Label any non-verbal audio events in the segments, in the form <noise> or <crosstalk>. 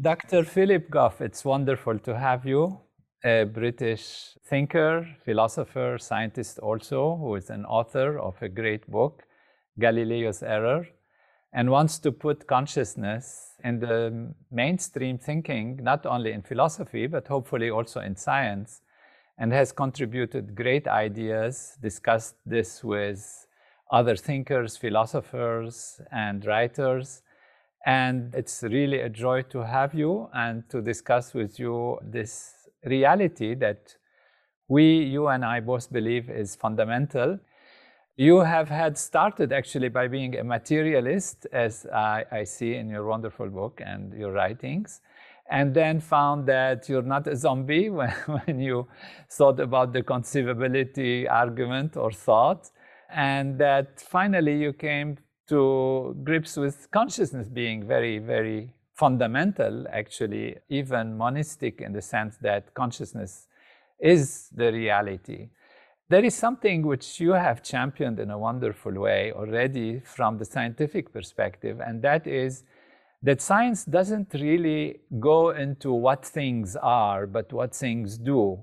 Dr. Philip Goff, it's wonderful to have you, a British thinker, philosopher, scientist also, who is an author of a great book, Galileo's Error, and wants to put consciousness in the mainstream thinking, not only in philosophy, but hopefully also in science, and has contributed great ideas, discussed this with other thinkers, philosophers, and writers and it's really a joy to have you and to discuss with you this reality that we, you and I both believe is fundamental. You have had started actually by being a materialist, as I, I see in your wonderful book and your writings, and then found that you're not a zombie <laughs> when, when you thought about the conceivability argument or thought, and that finally you came to grips with consciousness being very, very fundamental, actually, even monistic in the sense that consciousness is the reality. There is something which you have championed in a wonderful way already from the scientific perspective, and that is that science doesn't really go into what things are, but what things do.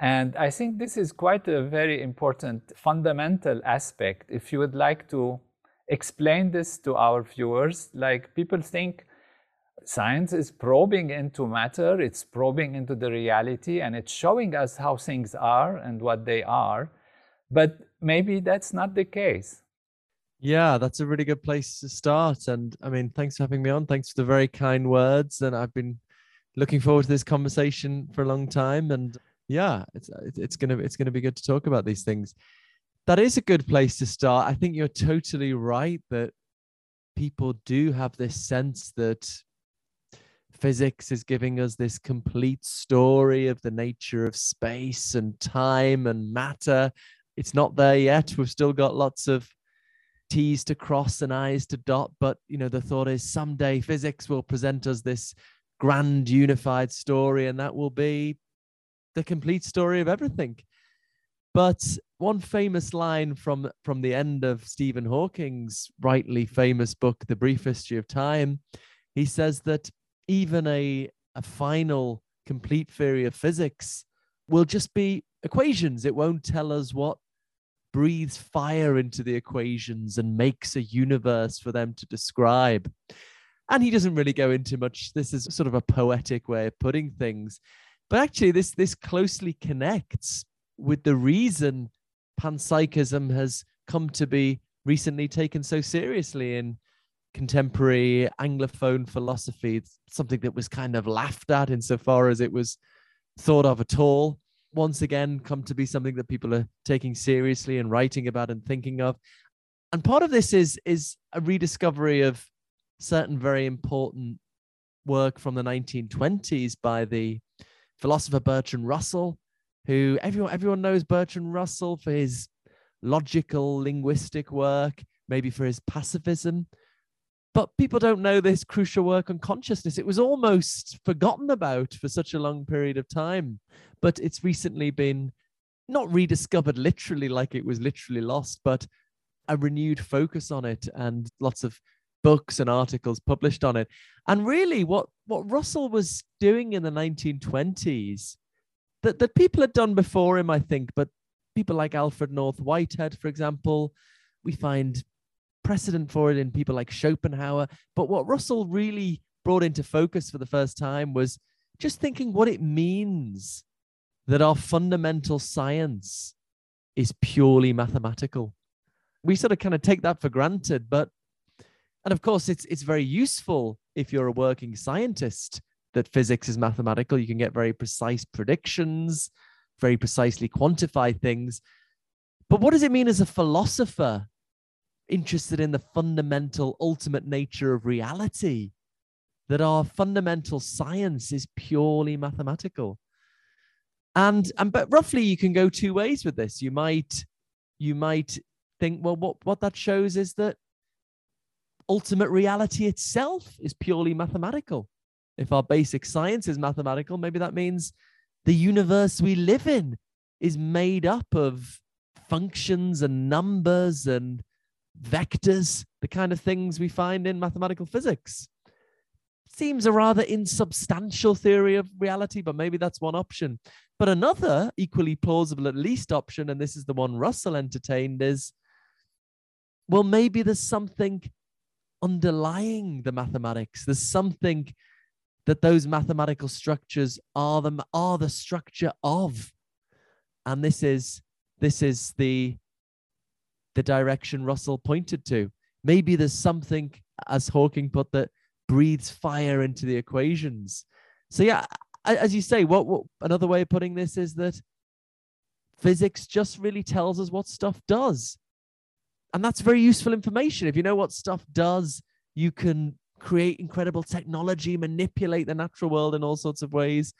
And I think this is quite a very important fundamental aspect. If you would like to explain this to our viewers. Like people think science is probing into matter, it's probing into the reality, and it's showing us how things are and what they are. But maybe that's not the case. Yeah, that's a really good place to start. And I mean, thanks for having me on. Thanks for the very kind words. And I've been looking forward to this conversation for a long time. And yeah, it's it's gonna it's gonna be good to talk about these things that is a good place to start. I think you're totally right that people do have this sense that physics is giving us this complete story of the nature of space and time and matter. It's not there yet. We've still got lots of T's to cross and I's to dot. But, you know, the thought is someday physics will present us this grand unified story, and that will be the complete story of everything. But one famous line from from the end of Stephen Hawking's rightly famous book, The Brief History of Time, he says that even a a final complete theory of physics will just be equations. It won't tell us what breathes fire into the equations and makes a universe for them to describe. And he doesn't really go into much. This is sort of a poetic way of putting things. But actually, this this closely connects with the reason panpsychism has come to be recently taken so seriously in contemporary Anglophone philosophy. It's something that was kind of laughed at insofar as it was thought of at all. Once again, come to be something that people are taking seriously and writing about and thinking of. And part of this is is a rediscovery of certain very important work from the 1920s by the philosopher Bertrand Russell, who everyone everyone knows Bertrand Russell for his logical linguistic work, maybe for his pacifism. But people don't know this crucial work on consciousness. It was almost forgotten about for such a long period of time. But it's recently been not rediscovered literally like it was literally lost, but a renewed focus on it and lots of books and articles published on it. And really, what, what Russell was doing in the 1920s that, that people had done before him, I think, but people like Alfred North Whitehead, for example, we find precedent for it in people like Schopenhauer. But what Russell really brought into focus for the first time was just thinking what it means that our fundamental science is purely mathematical. We sort of kind of take that for granted, but and of course it's it's very useful if you're a working scientist that physics is mathematical. You can get very precise predictions, very precisely quantify things. But what does it mean as a philosopher interested in the fundamental, ultimate nature of reality? that our fundamental science is purely mathematical. And and but roughly you can go two ways with this. You might you might think, well, what, what that shows is that ultimate reality itself is purely mathematical. If our basic science is mathematical, maybe that means the universe we live in is made up of functions and numbers and vectors, the kind of things we find in mathematical physics. Seems a rather insubstantial theory of reality, but maybe that's one option. But another equally plausible, at least, option, and this is the one Russell entertained, is well, maybe there's something underlying the mathematics. There's something that those mathematical structures are the are the structure of, and this is this is the the direction Russell pointed to. Maybe there's something, as Hawking put, that breathes fire into the equations. So yeah, as you say, what, what another way of putting this is that physics just really tells us what stuff does. And that's very useful information. If you know what stuff does, you can create incredible technology, manipulate the natural world in all sorts of ways.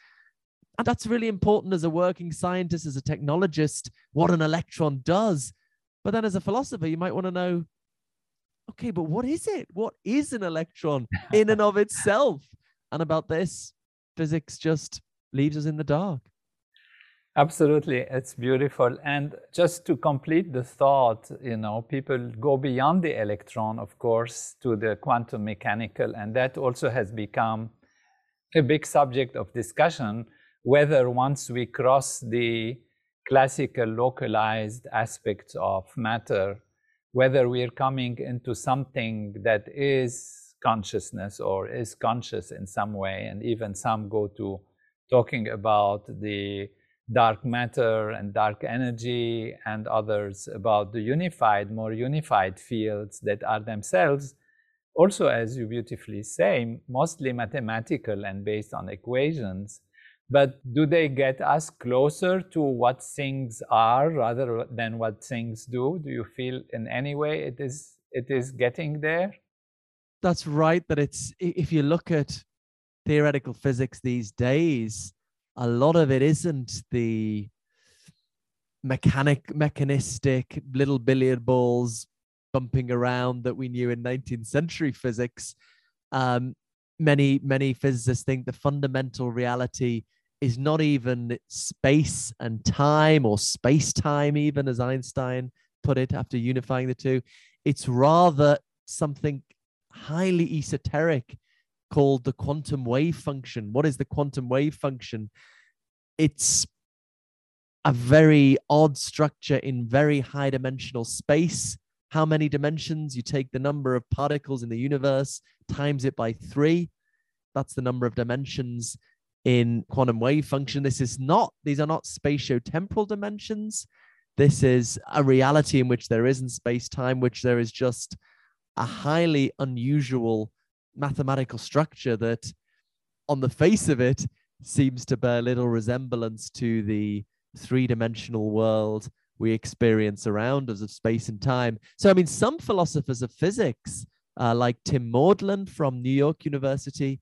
And that's really important as a working scientist, as a technologist, what an electron does. But then as a philosopher, you might want to know okay, but what is it? What is an electron in and of <laughs> itself? And about this, physics just leaves us in the dark. Absolutely, it's beautiful. And just to complete the thought, you know, people go beyond the electron, of course, to the quantum mechanical, and that also has become a big subject of discussion. Whether once we cross the classical localized aspects of matter, whether we are coming into something that is consciousness or is conscious in some way, and even some go to talking about the dark matter and dark energy and others about the unified, more unified fields that are themselves also, as you beautifully say, mostly mathematical and based on equations. But do they get us closer to what things are rather than what things do? Do you feel in any way it is it is getting there? That's right. That it's if you look at theoretical physics these days, a lot of it isn't the mechanic mechanistic little billiard balls bumping around that we knew in 19th century physics. Um, many many physicists think the fundamental reality is not even space and time or space time even as einstein put it after unifying the two. It's rather something highly esoteric called the quantum wave function. What is the quantum wave function? It's a very odd structure in very high dimensional space. How many dimensions? You take the number of particles in the universe, times it by three. That's the number of dimensions in quantum wave function. This is not, these are not spatio-temporal dimensions. This is a reality in which there isn't space time, which there is just a highly unusual mathematical structure that, on the face of it, seems to bear little resemblance to the three dimensional world we experience around us of space and time. So, I mean, some philosophers of physics, uh, like Tim Maudlin from New York University,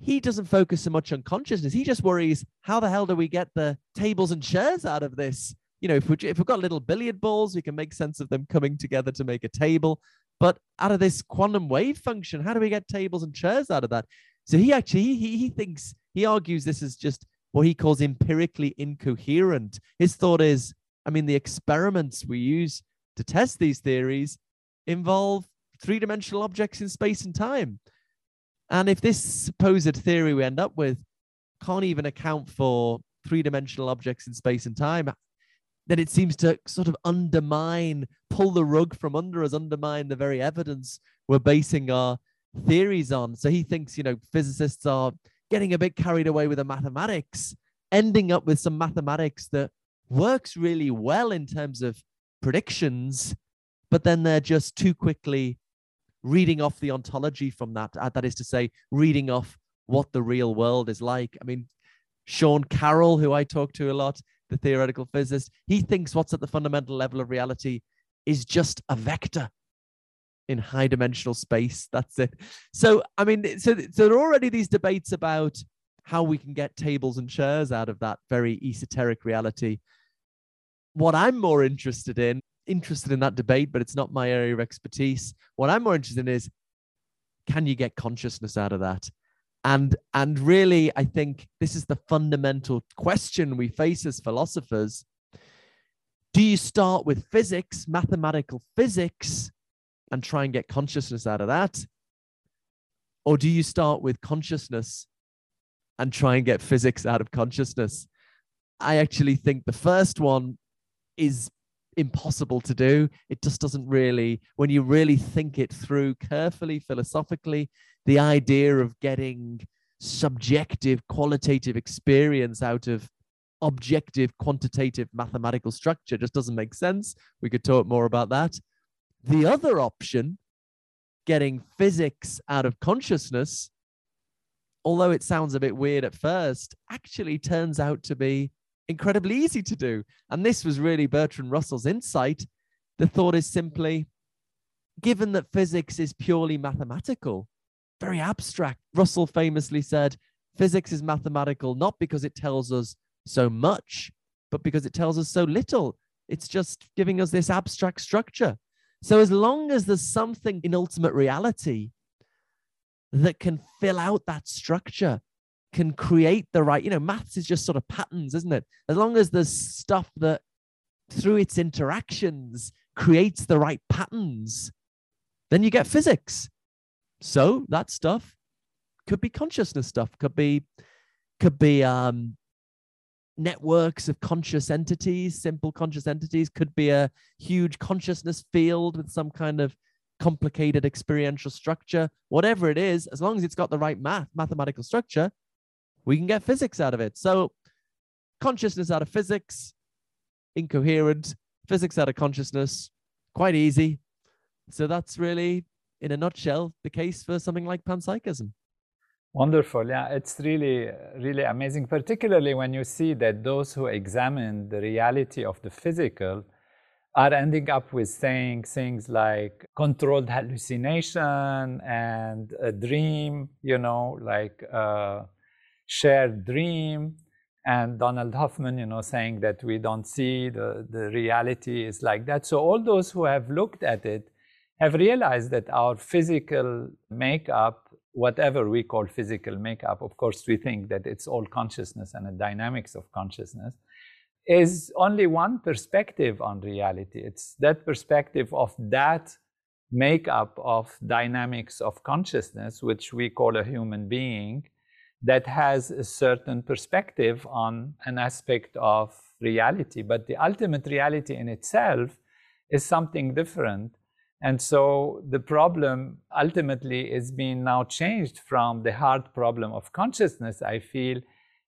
he doesn't focus so much on consciousness. He just worries, how the hell do we get the tables and chairs out of this? You know, if, we, if we've got little billiard balls, we can make sense of them coming together to make a table. But out of this quantum wave function, how do we get tables and chairs out of that? So he actually he, he thinks he argues this is just what he calls empirically incoherent. His thought is, I mean, the experiments we use to test these theories involve three-dimensional objects in space and time. And if this supposed theory we end up with can't even account for three-dimensional objects in space and time, then it seems to sort of undermine, pull the rug from under us, undermine the very evidence we're basing our theories on. So he thinks, you know, physicists are getting a bit carried away with the mathematics, ending up with some mathematics that works really well in terms of predictions, but then they're just too quickly reading off the ontology from that. Uh, that is to say, reading off what the real world is like. I mean, Sean Carroll, who I talk to a lot, the theoretical physicist, he thinks what's at the fundamental level of reality is just a vector. in high dimensional space. That's it. So, I mean, so, so there are already these debates about how we can get tables and chairs out of that very esoteric reality. What I'm more interested in, interested in that debate, but it's not my area of expertise. What I'm more interested in is can you get consciousness out of that? And and really, I think this is the fundamental question we face as philosophers. Do you start with physics, mathematical physics, and try and get consciousness out of that? Or do you start with consciousness and try and get physics out of consciousness? I actually think the first one is impossible to do. It just doesn't really, when you really think it through carefully, philosophically, the idea of getting subjective, qualitative experience out of objective, quantitative mathematical structure just doesn't make sense. We could talk more about that. The other option, getting physics out of consciousness, although it sounds a bit weird at first, actually turns out to be incredibly easy to do. And this was really Bertrand Russell's insight. The thought is simply given that physics is purely mathematical, very abstract, Russell famously said, physics is mathematical not because it tells us so much, but because it tells us so little. It's just giving us this abstract structure. So, as long as there's something in ultimate reality that can fill out that structure, can create the right, you know, maths is just sort of patterns, isn't it? As long as there's stuff that through its interactions creates the right patterns, then you get physics. So that stuff could be consciousness stuff, could be could be um, networks of conscious entities, simple conscious entities, could be a huge consciousness field with some kind of complicated experiential structure. Whatever it is, as long as it's got the right math, mathematical structure, we can get physics out of it. So, consciousness out of physics, incoherent, physics out of consciousness, quite easy. So, that's really, in a nutshell, the case for something like panpsychism. Wonderful. Yeah, it's really, really amazing, particularly when you see that those who examine the reality of the physical are ending up with saying things like controlled hallucination and a dream, you know, like uh, shared dream and Donald Hoffman, you know, saying that we don't see the, the reality is like that. So all those who have looked at it have realized that our physical makeup, whatever we call physical makeup, of course, we think that it's all consciousness and the dynamics of consciousness, is only one perspective on reality. It's that perspective of that makeup of dynamics of consciousness, which we call a human being, that has a certain perspective on an aspect of reality. But the ultimate reality in itself is something different. And so the problem ultimately is being now changed from the hard problem of consciousness. I feel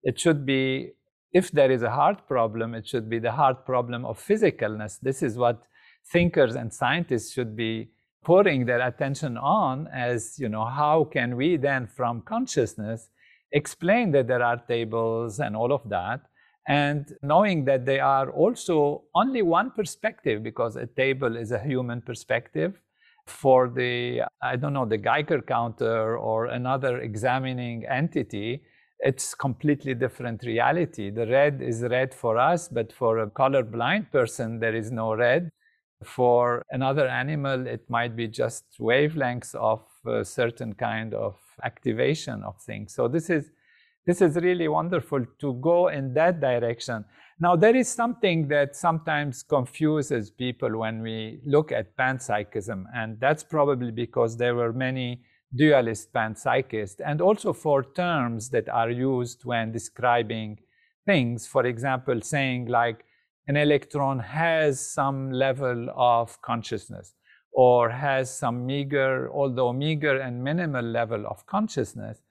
it should be, if there is a hard problem, it should be the hard problem of physicalness. This is what thinkers and scientists should be putting their attention on as, you know, how can we then from consciousness explain that there are tables and all of that, and knowing that they are also only one perspective because a table is a human perspective for the i don't know the geiger counter or another examining entity it's completely different reality the red is red for us but for a colorblind person there is no red for another animal it might be just wavelengths of a certain kind of activation of things. So this is this is really wonderful to go in that direction. Now there is something that sometimes confuses people when we look at panpsychism, and that's probably because there were many dualist panpsychists, and also for terms that are used when describing things. For example, saying like an electron has some level of consciousness or has some meager, although meager and minimal level of consciousness,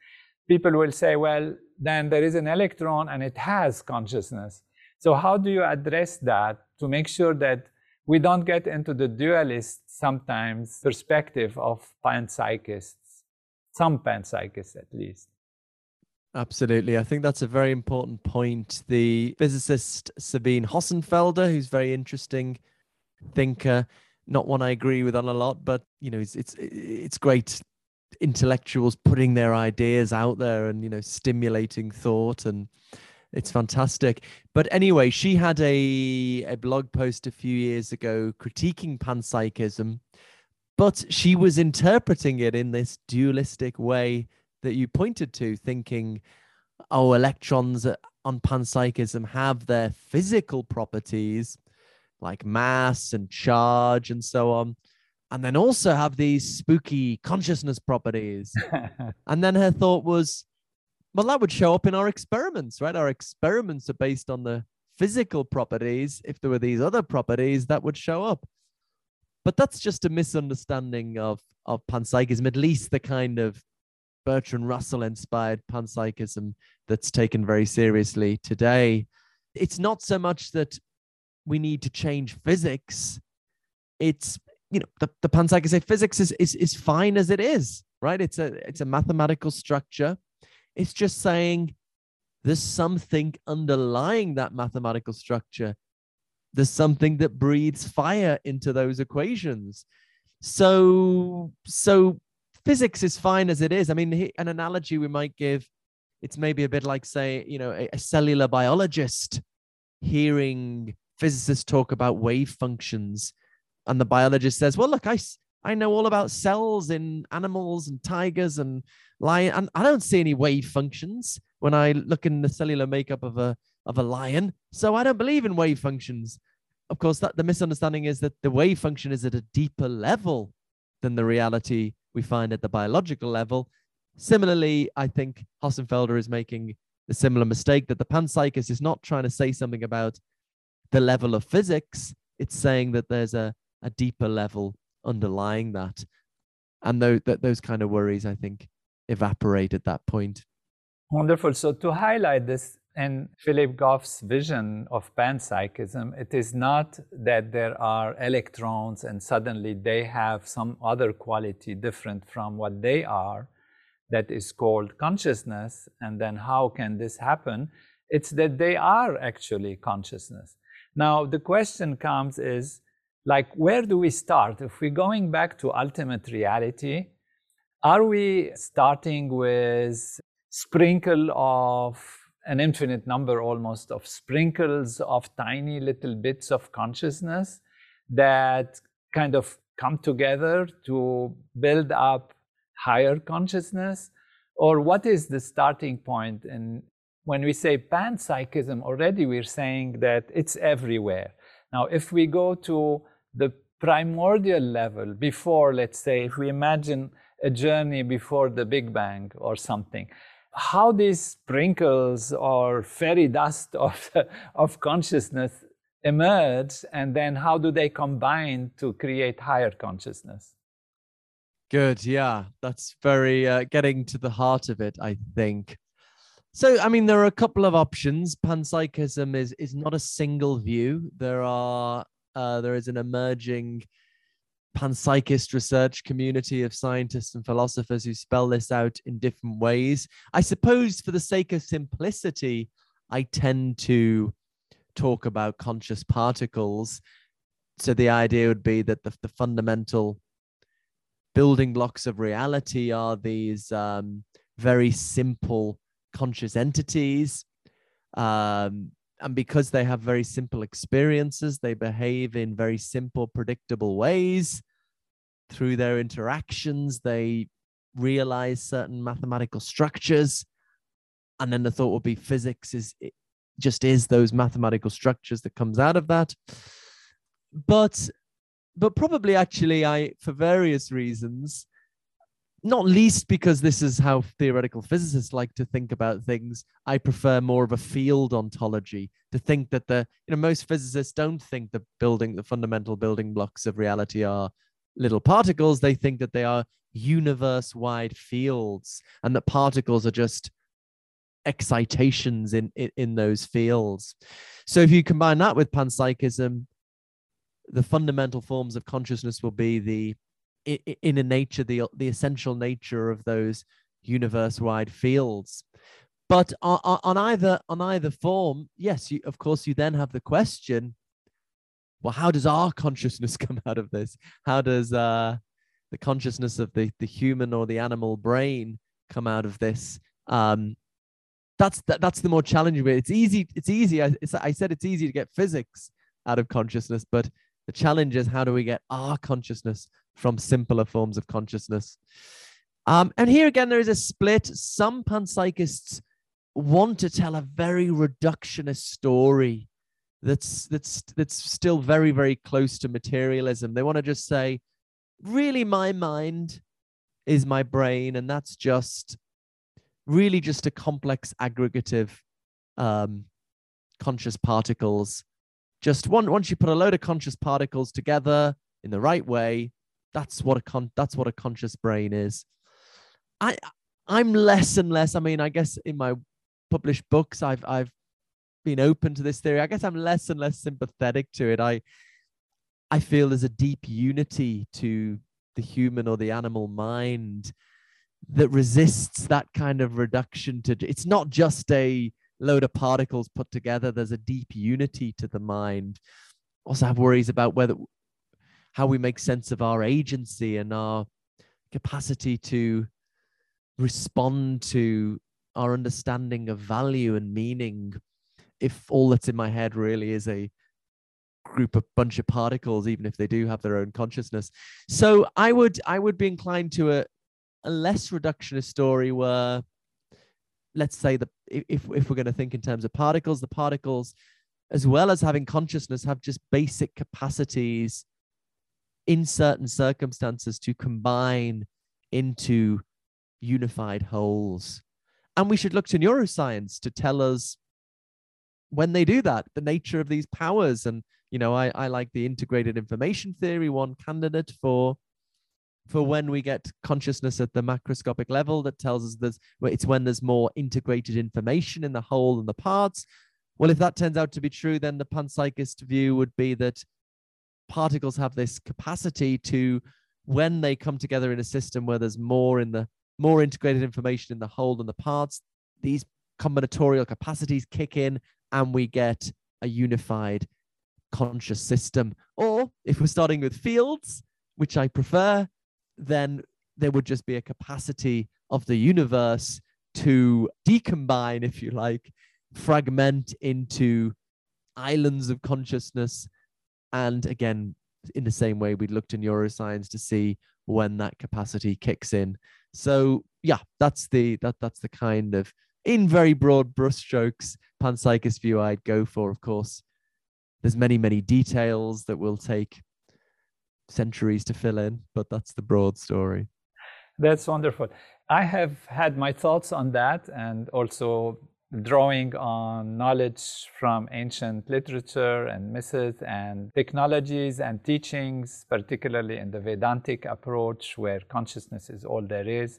people will say, well, then there is an electron and it has consciousness. So how do you address that to make sure that we don't get into the dualist sometimes perspective of panpsychists, some panpsychists at least? Absolutely. I think that's a very important point. The physicist Sabine Hossenfelder, who's very interesting thinker, not one I agree with on a lot, but you know, it's it's it's great intellectuals putting their ideas out there and you know stimulating thought and it's fantastic. But anyway she had a a blog post a few years ago critiquing panpsychism but she was interpreting it in this dualistic way that you pointed to thinking oh electrons on panpsychism have their physical properties like mass and charge and so on and then also have these spooky consciousness properties. <laughs> and then her thought was, well, that would show up in our experiments, right? Our experiments are based on the physical properties. If there were these other properties, that would show up. But that's just a misunderstanding of, of panpsychism, at least the kind of Bertrand Russell inspired panpsychism that's taken very seriously today. It's not so much that we need to change physics, it's you know the, the panpsychism physics is, is is fine as it is right? It's a it's a mathematical structure. It's just saying there's something underlying that mathematical structure. There's something that breathes fire into those equations. So so physics is fine as it is. I mean an analogy we might give it's maybe a bit like say you know a, a cellular biologist hearing physicists talk about wave functions and the biologist says, "Well, look, I I know all about cells in animals and tigers and lion, and I don't see any wave functions when I look in the cellular makeup of a of a lion. So I don't believe in wave functions." Of course, that the misunderstanding is that the wave function is at a deeper level than the reality we find at the biological level. Similarly, I think Hossenfelder is making a similar mistake that the panpsychist is not trying to say something about the level of physics. It's saying that there's a a deeper level underlying that. And those, that, those kind of worries, I think, evaporate at that point. Wonderful. So, to highlight this in Philip Goff's vision of panpsychism, it is not that there are electrons and suddenly they have some other quality different from what they are that is called consciousness. And then, how can this happen? It's that they are actually consciousness. Now, the question comes is like where do we start? If we're going back to ultimate reality, are we starting with sprinkle of an infinite number almost of sprinkles of tiny little bits of consciousness that kind of come together to build up higher consciousness? Or what is the starting point? And when we say panpsychism, already we're saying that it's everywhere. Now, if we go to the primordial level before, let's say, if we imagine a journey before the Big Bang or something, how these sprinkles or fairy dust <laughs> of, of consciousness emerge, and then how do they combine to create higher consciousness? Good. Yeah, that's very uh, getting to the heart of it, I think. So, I mean, there are a couple of options. Panpsychism is is not a single view. There are uh, there is an emerging panpsychist research community of scientists and philosophers who spell this out in different ways. I suppose, for the sake of simplicity, I tend to talk about conscious particles. So the idea would be that the, the fundamental building blocks of reality are these um, very simple conscious entities. Um, and because they have very simple experiences, they behave in very simple, predictable ways. Through their interactions, they realize certain mathematical structures. And then the thought would be physics is just is those mathematical structures that comes out of that. But but probably actually I for various reasons not least because this is how theoretical physicists like to think about things i prefer more of a field ontology to think that the you know most physicists don't think the building the fundamental building blocks of reality are little particles. They think that they are universe wide fields and that particles are just excitations in, in in those fields. So if you combine that with panpsychism the fundamental forms of consciousness will be the in a nature the the essential nature of those universe-wide fields. But on, on either on either form, yes, you, of course, you then have the question: well, how does our consciousness <laughs> come out of this? How does uh, the consciousness of the the human or the animal brain come out of this? Um, that's that, that's the more challenging bit. It's easy. It's easy. I, it's, I said it's easy to get physics out of consciousness, but the challenge is how do we get our consciousness from simpler forms of consciousness? Um, and here again, there is a split. Some panpsychists want to tell a very reductionist story that's that's that's still very very close to materialism. They want to just say, really, my mind is my brain, and that's just really just a complex aggregative um, conscious particles. Just one once you put a load of conscious particles together in the right way, that's what a con that's what a conscious brain is. I I'm less and less. I mean, I guess in my published books, I've I've been open to this theory. I guess I'm less and less sympathetic to it. I I feel there's a deep unity to the human or the animal mind that resists that kind of reduction to it's not just a load of particles put together there's a deep unity to the mind also have worries about whether how we make sense of our agency and our capacity to respond to our understanding of value and meaning if all that's in my head really is a group of bunch of particles even if they do have their own consciousness. So i would i would be inclined to a, a less reductionist story where let's say that if, if we're going to think in terms of particles the particles as well as having consciousness have just basic capacities in certain circumstances to combine into unified wholes. And we should look to neuroscience to tell us when they do that, the nature of these powers. And, you know, I, I like the integrated information theory, one candidate for for when we get consciousness at the macroscopic level that tells us there's it's when there's more integrated information in the whole and the parts. Well, if that turns out to be true, then the panpsychist view would be that particles have this capacity to, when they come together in a system where there's more in the more integrated information in the whole than the parts. These combinatorial capacities kick in and we get a unified conscious system. Or if we're starting with fields, which I prefer, then there would just be a capacity of the universe to decombine, if you like, fragment into islands of consciousness. And again, in the same way, we looked in neuroscience to see when that capacity kicks in. So yeah, that's the that that's the kind of in very broad brushstrokes panpsychist view I'd go for. Of course, there's many many details that will take centuries to fill in, but that's the broad story. That's wonderful. I have had my thoughts on that and also drawing on knowledge from ancient literature and myths and technologies and teachings, particularly in the Vedantic approach where consciousness is all there is.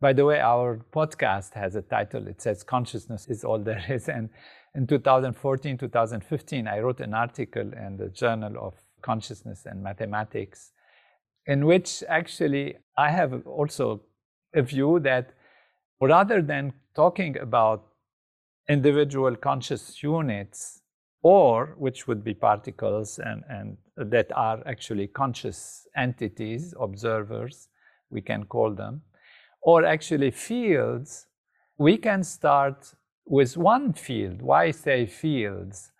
By the way, our podcast has a title. It says Consciousness is All There Is. <laughs> And in 2014, 2015, I wrote an article in the Journal of Consciousness and Mathematics, in which actually I have also a view that rather than talking about individual conscious units, or which would be particles and, and that are actually conscious entities, observers, we can call them, or actually fields, we can start with one field. Why say fields?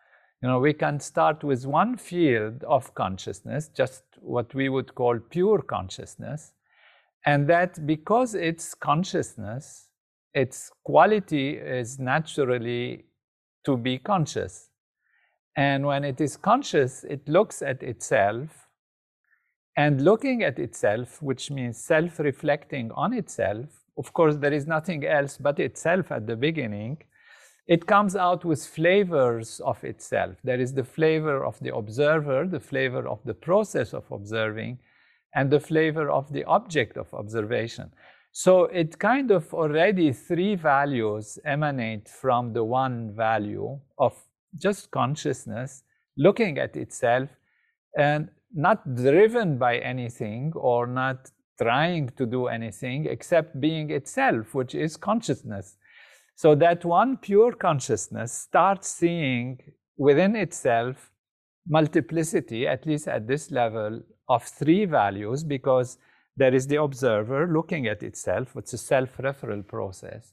You know, we can start with one field of consciousness, just what we would call pure consciousness, and that because it's consciousness, its quality is naturally to be conscious. And when it is conscious, it looks at itself. And looking at itself, which means self reflecting on itself, of course, there is nothing else but itself at the beginning. It comes out with flavors of itself. There is the flavor of the observer, the flavor of the process of observing, and the flavor of the object of observation. So it kind of already three values emanate from the one value of just consciousness looking at itself and not driven by anything or not trying to do anything except being itself, which is consciousness. So that one pure consciousness starts seeing within itself multiplicity, at least at this level, of three values because there is the observer looking at itself. It's a self-referral process.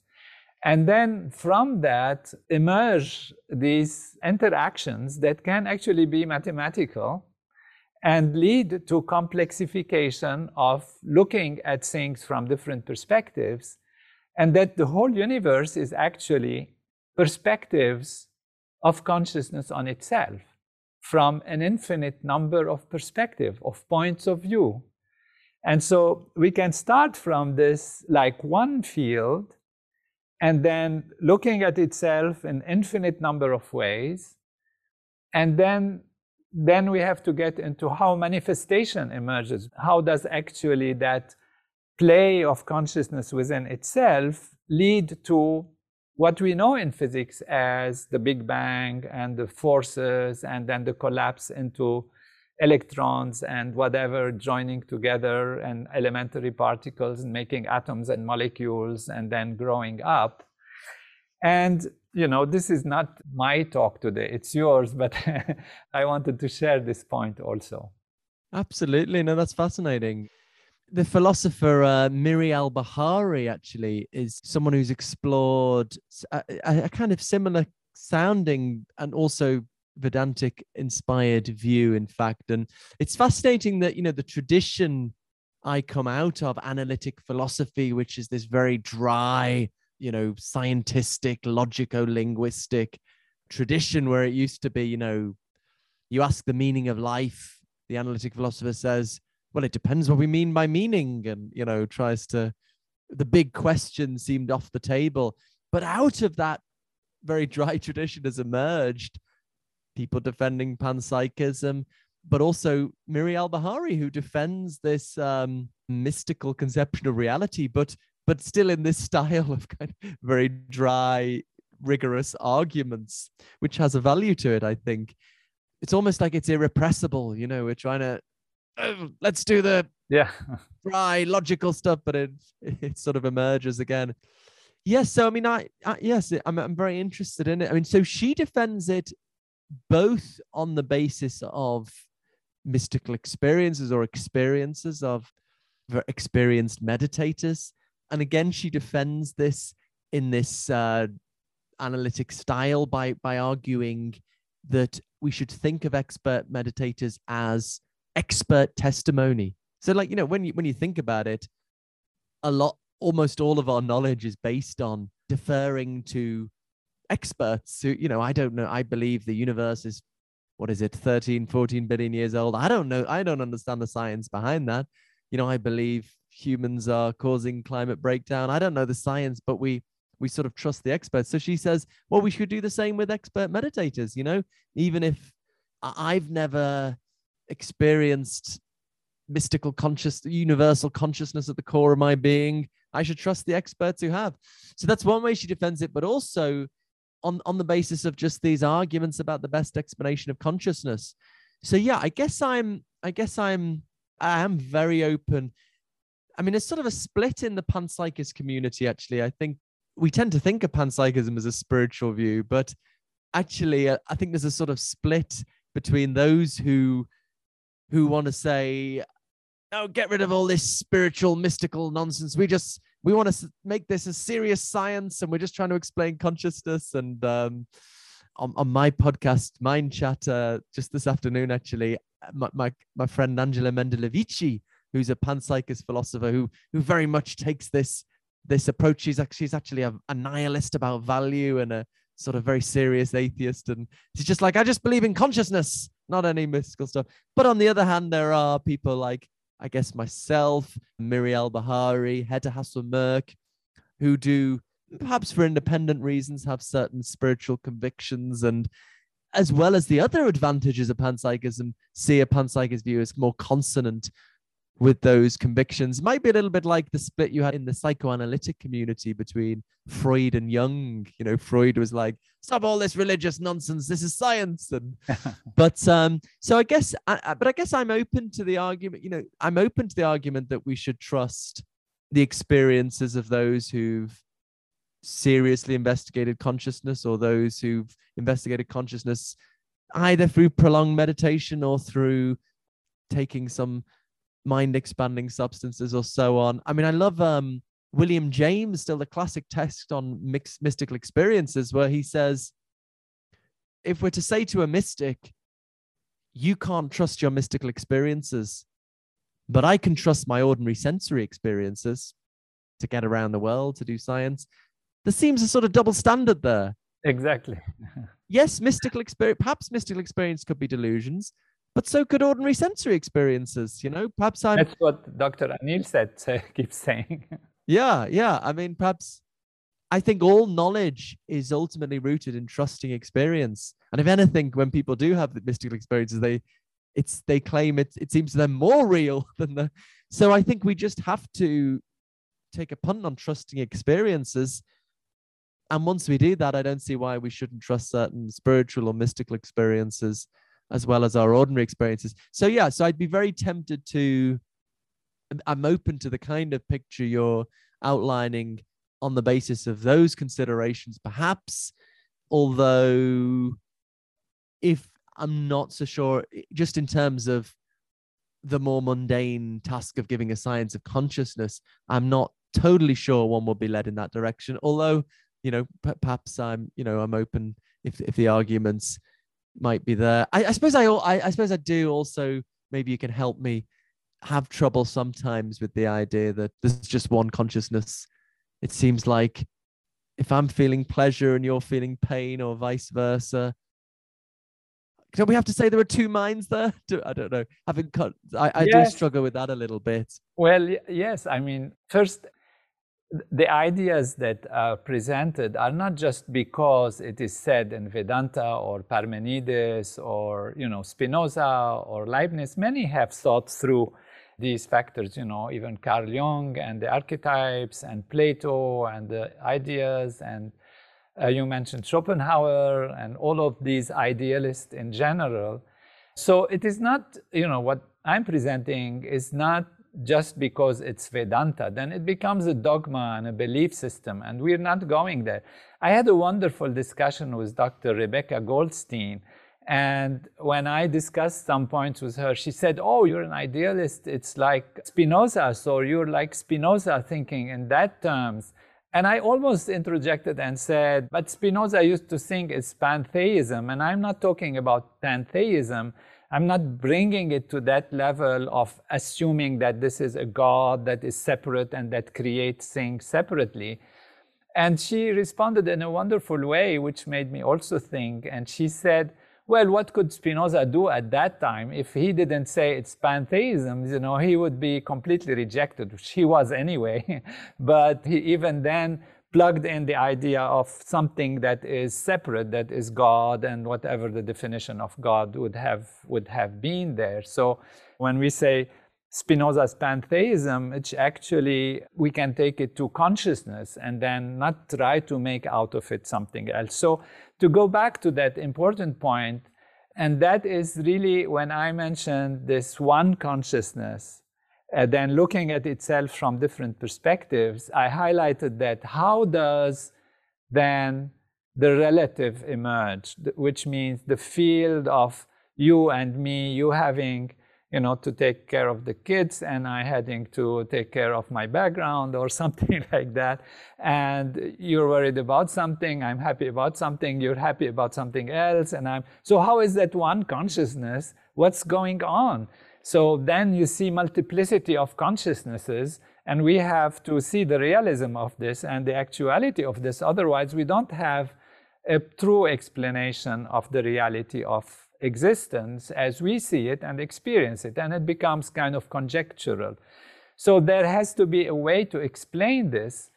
And then from that emerge these interactions that can actually be mathematical and lead to complexification of looking at things from different perspectives. And that the whole universe is actually perspectives of consciousness on itself from an infinite number of perspectives, of points of view. And so we can start from this like one field and then looking at itself in infinite number of ways. And then, then we have to get into how manifestation emerges. How does actually that play of consciousness within itself lead to what we know in physics as the Big Bang and the forces, and then the collapse into electrons and whatever joining together and elementary particles and making atoms and molecules and then growing up. And you know, this is not my talk today, it's yours, <laughs> but I wanted to share this point also. Absolutely. No, that's fascinating the philosopher uh, Miri Albahari actually is someone who's explored a, a, kind of similar sounding and also Vedantic inspired view, in fact. And it's fascinating that, you know, the tradition I come out of, analytic philosophy, which is this very dry, you know, scientific, logico linguistic tradition where it used to be, you know, you ask the meaning of life, the analytic philosopher says, well, it depends what we mean by meaning, and you know, tries to the big question seemed off the table. But out of that very dry <laughs> tradition has emerged people defending panpsychism, but also Miri Albahari, who defends this um, mystical conception of reality, but but still in this <laughs> style of kind of very dry, rigorous arguments, which has a value to it, I think. It's almost like it's irrepressible, you know, we're trying to oh, let's do the yeah <laughs> dry logical stuff, but it it sort of emerges again. Yes, so I mean, I, I yes, I'm I'm very interested in it. I mean, so she defends it both on the basis of mystical experiences or experiences of experienced meditators, and again, she defends this in this uh, analytic style by by arguing that we should think of expert meditators as expert testimony. So, like, you know, when you when you think about it, a lot almost all of our knowledge is based on deferring to experts who, you know, I don't know, I believe the universe is what is it, 13, 14 billion years old. I don't know, I don't understand the science behind that. You know, I believe humans are causing climate breakdown. I don't know the science, but we we sort of trust the experts. So she says, well, we should do the same with expert meditators, you know, even if I've never experienced mystical conscious universal consciousness at the core of my being i should trust the experts who have so that's one way she defends it but also on on the basis of just these arguments about the best explanation of consciousness. So yeah i guess i'm i guess i'm i am very open. I mean it's sort of a split in the panpsychist community actually. I think we tend to think of panpsychism as a spiritual view but actually uh, i think there's a sort of split between those who who want to say, "Oh, get rid of all this spiritual, mystical nonsense. We just we want to make this a serious science, and we're just trying to explain consciousness." And um, on, on my podcast, Mind Chat, uh, just this afternoon, actually, my, my my friend Angela Mendelovici, who's a panpsychist philosopher, who who very much takes this this approach. She's actually she's actually a, a nihilist about value and a sort of very serious atheist. And she's just like, I just believe in consciousness, not any mystical stuff. But on the other hand, there are people like, I guess, myself, Miri Albahari, Hedda Hassel-Mørch, who do, perhaps for independent reasons, have certain spiritual convictions and as well as the other advantages of panpsychism, see a panpsychist view as more consonant with those convictions. Might be a little bit like the split you had in the psychoanalytic community between Freud and Jung. You know, Freud was like, "Stop all this religious nonsense. This is science." And <laughs> but um, so I guess, I, but I guess I'm open to the argument. You know, I'm open to the argument that we should trust the experiences of those who've seriously investigated consciousness or those who've investigated consciousness either through prolonged meditation or through taking some mind expanding substances or so on. I mean, I love um, William James, still the classic text on mixed mystical experiences, where he says, if we're to say to a mystic, you can't trust your mystical experiences, but I can trust my ordinary sensory experiences to get around the world, to do science. There seems a sort of double standard there. Exactly. <laughs> yes, mystical experience, perhaps mystical experience could be delusions, but so could ordinary sensory experiences. You know, perhaps I'm. That's what Dr. Anil said, uh, keeps saying. yeah, yeah. I mean, perhaps I think all knowledge is ultimately rooted in trusting experience. And if anything, when people do have the mystical experiences, they it's they claim it it seems to them more real <laughs> than the so I think we just have to take a punt on trusting experiences. And once we do that, I don't see why we shouldn't trust certain spiritual or mystical experiences as well as our ordinary experiences. So yeah, so I'd be very tempted to I'm open to the kind of picture you're outlining on the basis of those considerations, perhaps. Although, if I'm not so sure, just in terms of the more mundane task of giving a science of consciousness, I'm not totally sure one will be led in that direction. Although, you know, perhaps I'm, you know, I'm open if if the arguments might be there. I, I suppose I, I I suppose I do also. Maybe you can help me have trouble sometimes with the idea that there's just one consciousness. It seems like if I'm feeling pleasure and you're feeling pain, or vice versa, Don't we have to say there are two minds there? <laughs> I don't know. Having cut, I, I yes. do struggle with that a little bit. Well, yes. I mean, first, the ideas that are presented are not just because it is said in Vedanta or Parmenides or you know Spinoza or Leibniz. Many have thought through these factors. You know, even Carl Jung and the archetypes and Plato and the ideas and uh, you mentioned Schopenhauer and all of these idealists in general. So it is not, you know, what I'm presenting is not just because it's Vedanta, then it becomes a dogma and a belief system, and we're not going there. I had a wonderful discussion with Dr. Rebecca Goldstein, and when I discussed some points with her, she said, Oh, you're an idealist. It's like Spinoza, so you're like Spinoza thinking in that terms. And I almost interjected and said, but Spinoza used to think it's pantheism, and I'm not talking about pantheism. I'm not bringing it to that level of assuming that this is a God that is separate and that creates things separately. And she responded in a wonderful way, which made me also think. And she said, well, what could Spinoza do at that time if he didn't say it's pantheism? You know, he would be completely rejected, which he was anyway. <laughs> but he even then plugged in the idea of something that is separate, that is God, and whatever the definition of God would have would have been there. So when we say Spinoza's pantheism, which actually we can take it to consciousness and then not try to make out of it something else. So to go back to that important point, and that is really when I mentioned this one consciousness, uh, then looking at itself from different perspectives, I highlighted that how does then the relative emerge, which means the field of you and me, you having you know, to take care of the kids and I having to take care of my background or <laughs> something like that. And you're worried about something, I'm happy about something, you're happy about something else. And I'm, so how is that one consciousness? What's going on? So then you see multiplicity of consciousnesses and we have to see the realism of this and the actuality of this. Otherwise, we don't have a true explanation of the reality of existence as we see it and experience it, and it becomes kind of conjectural. So there has to be a way to explain this.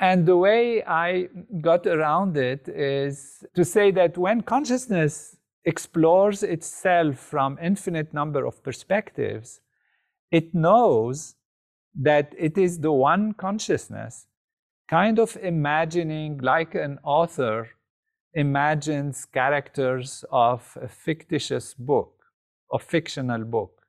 And the way I got around it is to say that when consciousness explores itself from infinite number of perspectives, it knows that it is the one consciousness, kind of imagining like an author imagines characters of a fictitious book, a fictional book.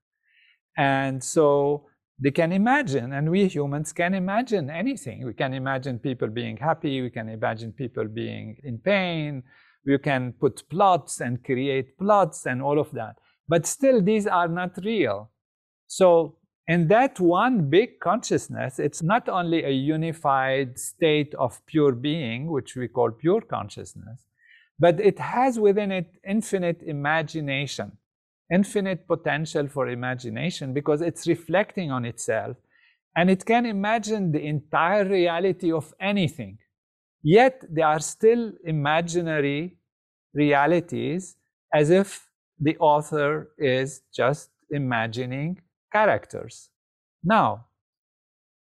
And so they can imagine, and we humans can imagine anything. We can imagine people being happy, we can imagine people being in pain, you can put plots and create plots and all of that. But still, these are not real. So, in that one big consciousness, it's not only a unified state of pure being, which we call pure consciousness, but it has within it infinite imagination, infinite potential for imagination because it's reflecting on itself and it can imagine the entire reality of anything. Yet they are still imaginary realities as if the author is just imagining characters. Now,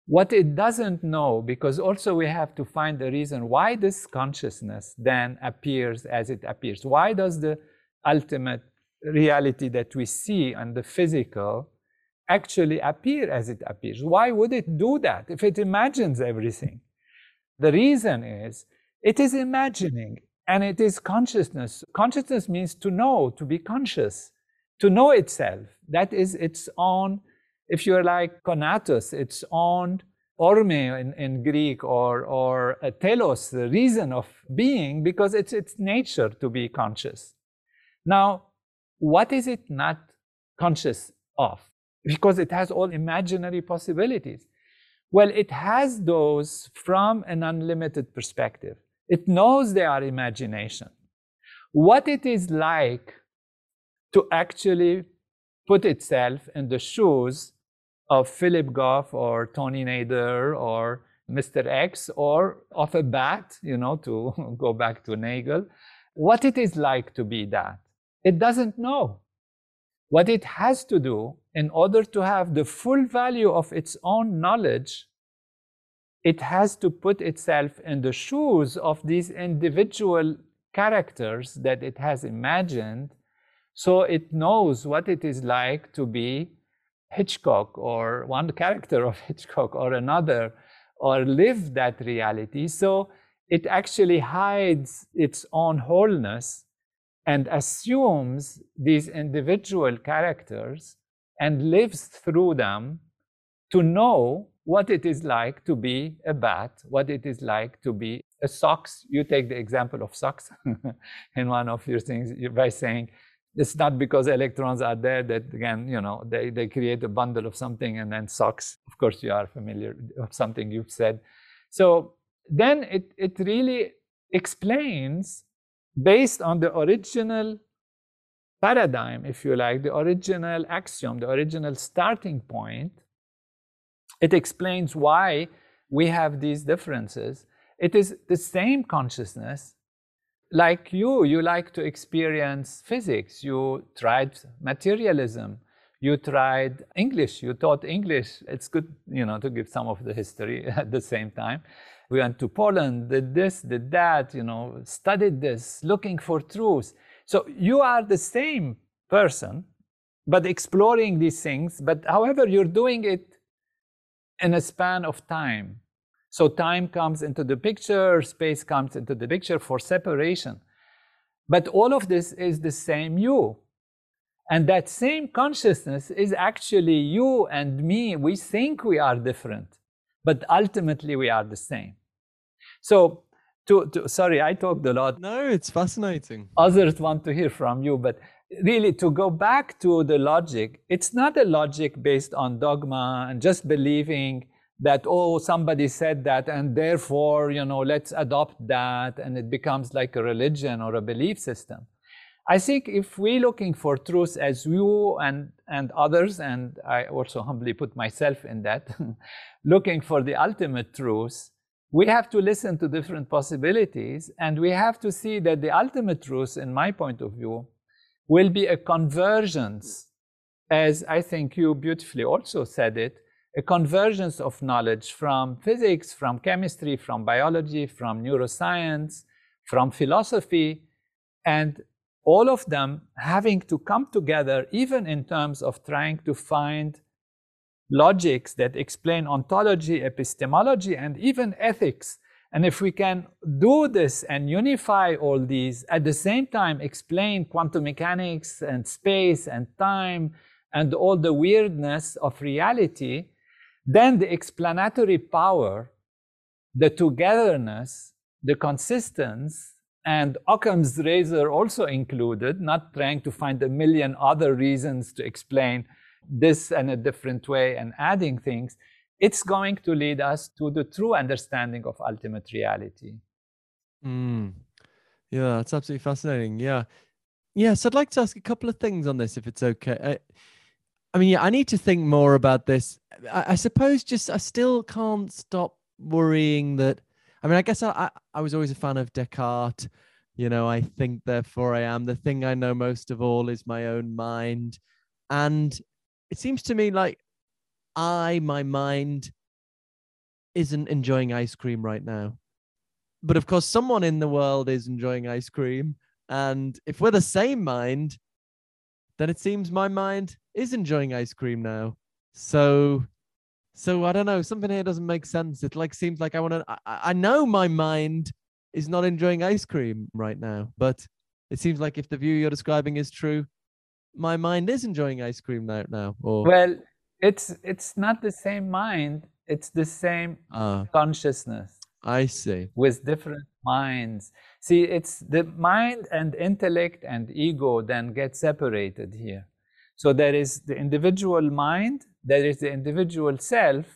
what it doesn't know, because also we have to find the reason why this consciousness then appears as it appears. Why does the ultimate reality that we see and the physical actually appear as it appears? Why would it do that if it imagines everything? The reason is it is imagining and it is consciousness. Consciousness means to know, to be conscious, to know itself. That is its own if you're like conatus, it's on horme in, in Greek or, or telos, the reason of being, because it's its nature to be conscious. Now, what is it not conscious of? Because it has all imaginary possibilities. Well, it has those from an unlimited perspective. It knows they are imagination. What it is like to actually put itself in the shoes of Philip Goff or Tony Nader or Mr. X or of a bat, you know, to <laughs> go back to Nagel, what it is like to be that. It doesn't know. What it has to do in order to have the full value of its own knowledge, it has to put itself in the shoes of these individual characters that it has imagined so it knows what it is like to be Hitchcock or one character of <laughs> Hitchcock or another or live that reality. So it actually hides its own wholeness and assumes these individual characters and lives through them to know what it is like to be a bat, what it is like to be a socks. You take the example of socks <laughs> in one of your things by saying it's not because electrons are there that again you know they, they create a bundle of something and then socks of course you are familiar with something you've said so then it, it really explains based on the original paradigm if you like the original axiom the original starting point it explains why we have these differences it is the same consciousness like you, you like to experience physics. You tried materialism. You tried English. You taught English. It's good, you know, to give some of the history <laughs> at the same time. We went to Poland, did this, did that, you know, studied this, looking for truth. So you are the same person, but exploring these things. But however, you're doing it in a span of time. So time comes into the picture, space comes into the picture for separation. But all of this is the same you. And that same consciousness is actually you and me. We think we are different, but ultimately we are the same. So, to, to, sorry, I talked a lot. No, it's fascinating. Others want to hear from you, but really to go back to the logic, it's not a logic based on dogma and just believing that oh somebody said that and therefore you know let's adopt that and it becomes like a religion or a belief system i think if we're looking for truth as you and and others and i also humbly put myself in that <laughs> looking for the ultimate truth we have to listen to different possibilities and we have to see that the ultimate truth in my point of view will be a convergence as i think you beautifully also said it a convergence of knowledge from physics, from chemistry, from biology, from neuroscience, from philosophy, and all of them having to come together, even in terms of trying to find logics that explain ontology, epistemology, and even ethics. And if we can do this and unify all these, at the same time explain quantum mechanics and space and time and all the weirdness of reality, then the explanatory power, the togetherness, the consistence, and Occam's razor also included, not trying to find a million other reasons to explain this in a different way and adding things, it's going to lead us to the true understanding of ultimate reality. Mm. Yeah, that's absolutely fascinating. Yeah. Yes, I'd like to ask a couple of things on this, if it's okay. I, I mean, yeah, I need to think more about this. I, I, suppose just I still can't stop worrying that. I mean, I guess I, I, I was always a fan of Descartes. You know, I think, therefore I am. The thing I know most of all is my own mind. And it seems to me like I, my mind, isn't enjoying ice cream right now. But of course, someone in the world is enjoying ice cream. And if we're the same mind, then it seems my mind is enjoying ice cream now. So, so I don't know. Something here doesn't make sense. It like seems like I want to. I, I know my mind is not enjoying ice cream right now, but it seems like if the view you're describing is true, my mind is enjoying ice cream right now. Or well, it's it's not the same mind. It's the same uh, consciousness. I see. With different minds. See, it's the mind and intellect and ego then get separated here. So there is the individual mind, there is the individual self,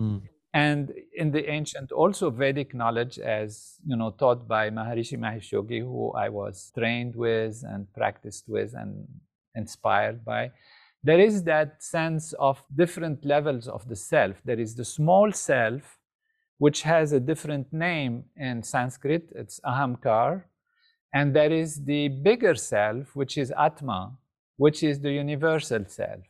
mm. and in the ancient also Vedic knowledge, as you know, taught by Maharishi Mahesh Yogi, who I was trained with and practiced with and inspired by, there is that sense of different levels of the self. There is the small self, which has a different name in Sanskrit, it's Ahamkar. And there is the bigger self, which is Atma, which is the universal self.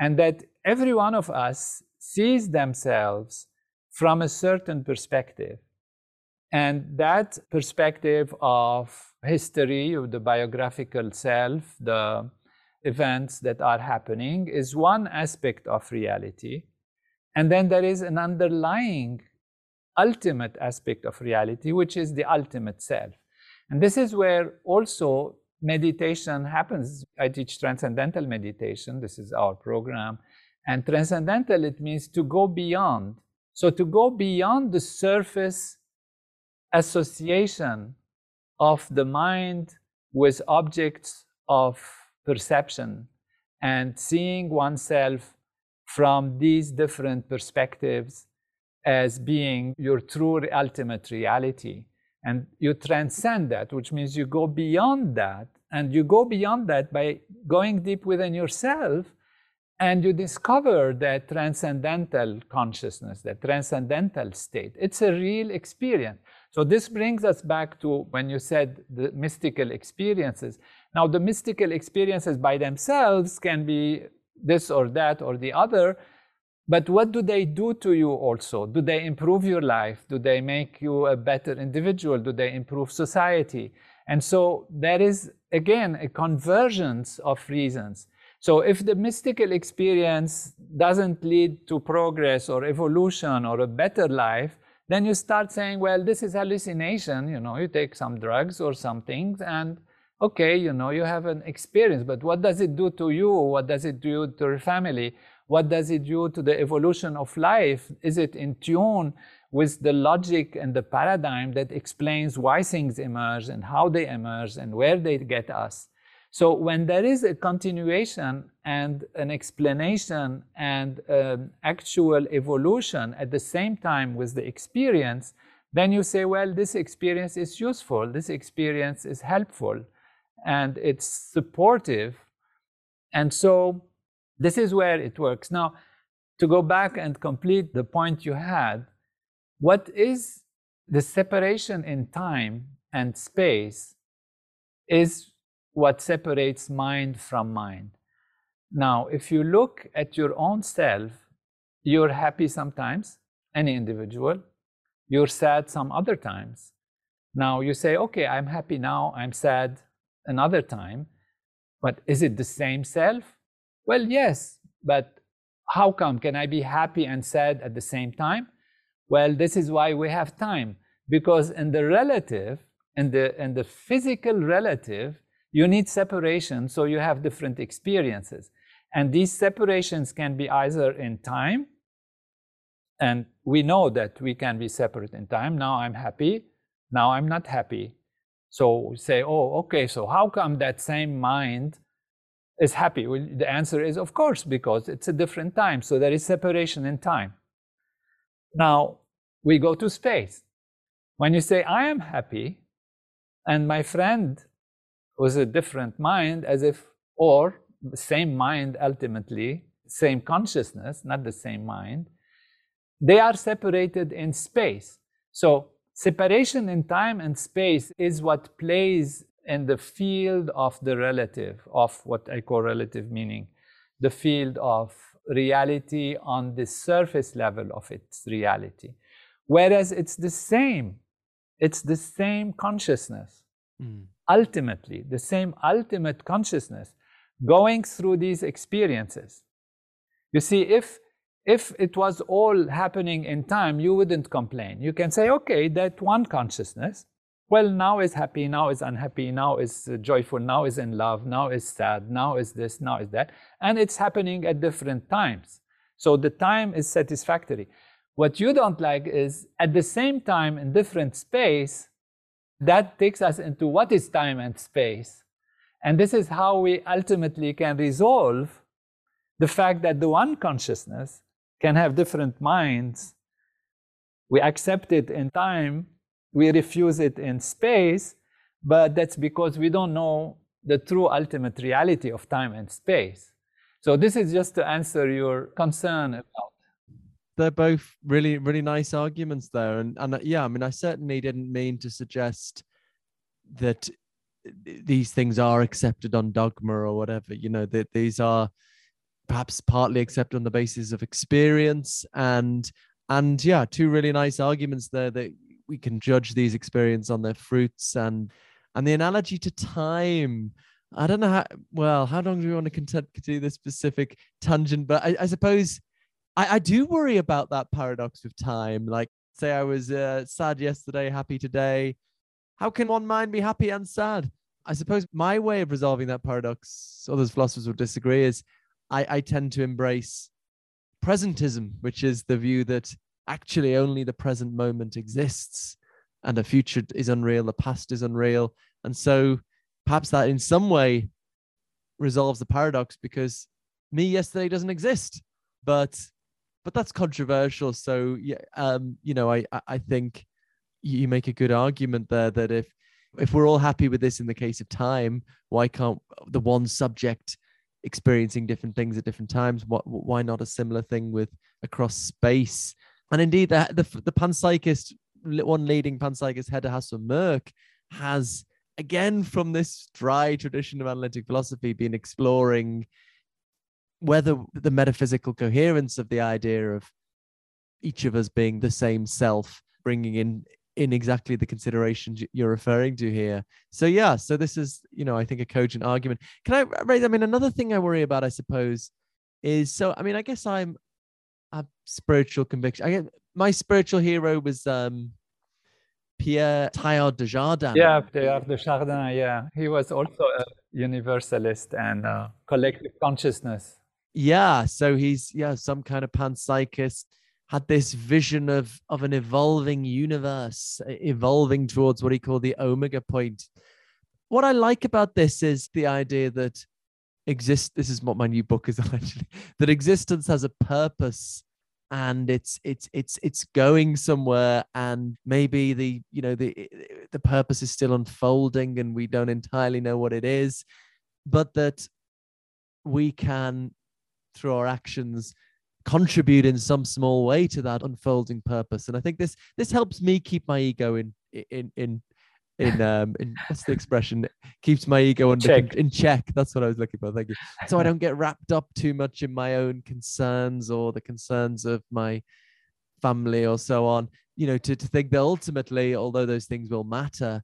And that every one of us sees themselves from a certain perspective. And that perspective of history, of the biographical self, the events that are happening, is one aspect of reality. And then there is an underlying ultimate aspect of reality, which is the ultimate self. And this is where also meditation happens. I teach transcendental meditation. This is our program. And transcendental, it means to go beyond. So to go beyond the surface association of the mind with objects of perception and seeing oneself from these different perspectives as being your true ultimate reality. And you transcend that, which means you go beyond that. And you go beyond that by going deep within yourself and you discover that transcendental consciousness, that transcendental state. It's a real experience. So this brings us back to when you said the mystical experiences. Now, the mystical experiences by themselves can be this or that or the other, but what do they do to you also? Do they improve your life? Do they make you a better individual? Do they improve society? And so there is, again, a convergence of reasons. So if the mystical experience doesn't lead to progress or evolution or a better life, then you start saying, well, this is hallucination. You know, you take some drugs or some things and okay, you know, you have an experience, but what does it do to you? What does it do to your family? What does it do to the evolution of life? Is it in tune with the logic and the paradigm that explains why things emerge and how they emerge and where they get us? So when there is a continuation and an explanation and an actual evolution at the same time with the experience, then you say, well, this experience is useful, this experience is helpful, and it's supportive. And so this is where it works. Now, to go back and complete the point you had, what is the separation in time and space is what separates mind from mind. Now, if you look at your own self, you're happy sometimes, any individual, you're sad some other times. Now you say, okay, I'm happy now, I'm sad another time, but is it the same self? Well, yes, but how come? Can I be happy and sad at the same time? Well, this is why we have time. Because in the relative, in the, in the physical relative, you need separation, so you have different experiences. And these separations can be either in time, and we know that we can be separate in time. Now I'm happy, now I'm not happy. So we say, oh, okay, so how come that same mind is happy? Well, the answer is, of course, because it's a different time. So there is separation in time. Now we go to space. When you say, I am happy, and my friend was a different mind, as if, or the same mind ultimately, same consciousness, not the same mind, they are separated in space. So separation in time and space is what plays in the field of the relative, of what I call relative meaning, the field of reality on the surface level of its reality. Whereas it's the same, it's the same consciousness. Mm. Ultimately, the same ultimate consciousness going through these experiences. You see, if if it was all happening in time, you wouldn't complain. You can say, okay, that one consciousness, well, now is happy, now is unhappy, now is uh, joyful, now is in love, now is sad, now is this, now is that. And it's happening at different times. So the time is satisfactory. What you don't like is at the same time in different space, that takes us into what is time and space. And this is how we ultimately can resolve the fact that the one consciousness can have different minds. We accept it in time, we refuse it in space, but that's because we don't know the true ultimate reality of time and space. So this is just to answer your concern about. They're both really, really nice arguments there, and and uh, yeah, I mean, I certainly didn't mean to suggest that these things are accepted on dogma or whatever. You know that these are perhaps partly accepted on the basis of experience and and yeah two really nice arguments there that we can judge these experience on their fruits and and the analogy to time. I don't know how well how long do we want to continue this specific tangent? But i, I suppose I, I do worry about that paradox of time. Like say i was uh, sad yesterday happy today. How can one mind be happy and sad? I suppose my way of resolving that paradox others philosophers would disagree is I, I tend to embrace presentism, which is the view that actually only the present moment exists and the future is unreal, the past is unreal. And so perhaps that in some way resolves the paradox because me yesterday doesn't exist. But but that's controversial. So yeah, um, you know, I I think you make a good argument there that if if we're all happy with this in the case of time, why can't the one subject experiencing different things at different times. What, why not a similar thing with across space? And indeed, the the, the panpsychist, one leading panpsychist, Hedda Hassel-Mørch, has again from this dry tradition of analytic philosophy been exploring whether the metaphysical coherence of the idea of each of us being the same self bringing in in exactly the considerations you're referring to here. So yeah, so this is, you know, I think a cogent argument. Can I raise? I mean, another thing I worry about, I suppose, is so. I mean, I guess I'm a spiritual conviction. I get my spiritual hero was um Pierre Teilhard de Chardin. Yeah, Pierre de Chardin. Yeah, he was also a universalist and uh, collective consciousness. Yeah, so he's yeah some kind of panpsychist had this vision of of an evolving universe, evolving towards what he called the omega point. What I like about this is the idea that exist. This is what my new book is <laughs> actually that existence has a purpose and it's it's it's it's going somewhere and maybe the you know the the purpose is still unfolding and we don't entirely know what it is but that we can through our actions contribute in some small way to that unfolding purpose. And i think this this helps me keep my ego in in in in <laughs> um in what's the expression? Keeps my ego under check. in check. That's what i was looking for. Thank you. So i <laughs> don't get wrapped up too much in my own concerns or the concerns of my family or so on. You know to, to think that ultimately although those things will matter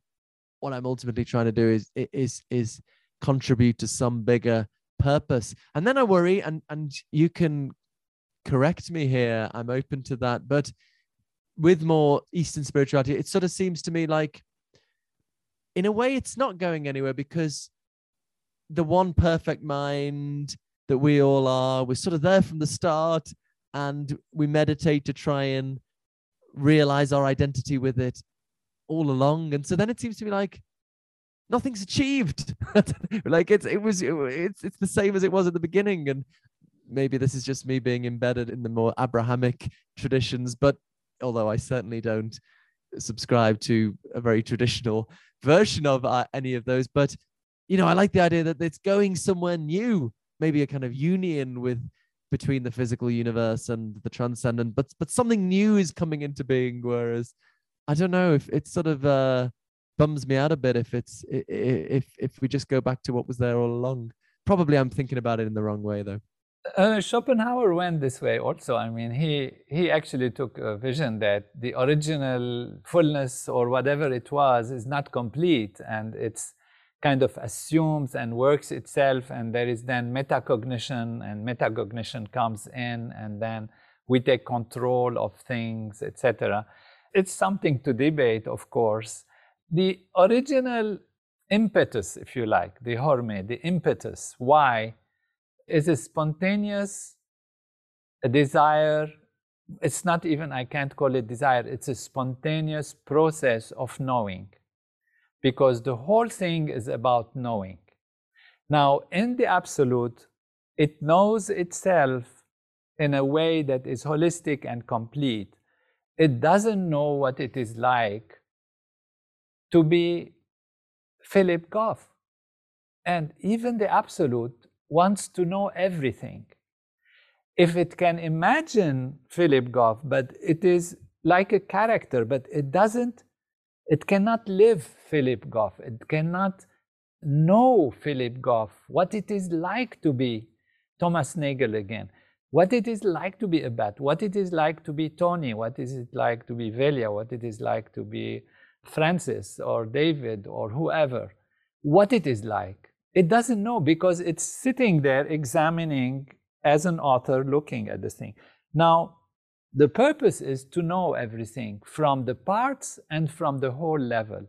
what i'm ultimately trying to do is is is contribute to some bigger purpose. And then i worry and and you can correct me here. I'm open to that. But with more Eastern spirituality, it sort of seems to me like, in a way, it's not going anywhere because the one perfect mind that we all are, we're sort of there from the start and we meditate to try and realize our identity with it all along. And so then it seems to me like nothing's achieved. <laughs> like it's it was it, it's it's the same as it was at the beginning, and maybe this is just me being embedded in the more Abrahamic traditions, but although I certainly don't subscribe to a very traditional version of uh, any of those, but you know, I like the idea that it's going somewhere new, maybe a kind of union with between the physical universe and the transcendent, but but something new is coming into being. Whereas I don't know if it sort of uh, bums me out a bit if it's if if we just go back to what was there all along. Probably I'm thinking about it in the wrong way though. Uh, Schopenhauer went this way also. I mean, he he actually took a vision that the original fullness or whatever it was is not complete, and it's kind of assumes and works itself, and there is then metacognition, and metacognition comes in, and then we take control of things, etc. It's something to debate, of course. The original impetus, if you like, the horme, the impetus, why is a spontaneous desire. It's not even, I can't call it desire, it's a spontaneous process of knowing because the whole thing is about knowing. Now, in the absolute, it knows itself in a way that is holistic and complete. It doesn't know what it is like to be Philip Goff. And even the absolute wants to know everything. If it can imagine Philip Goff, but it is like a character, but it doesn't, it cannot live Philip Goff. It cannot know Philip Goff, what it is like to be Thomas Nagel again, what it is like to be a bat, what it is like to be Tony, what is it like to be Velia, what it is like to be Francis or David or whoever, what it is like. It doesn't know because it's sitting there examining as an author looking at the thing. Now, the purpose is to know everything from the parts and from the whole level.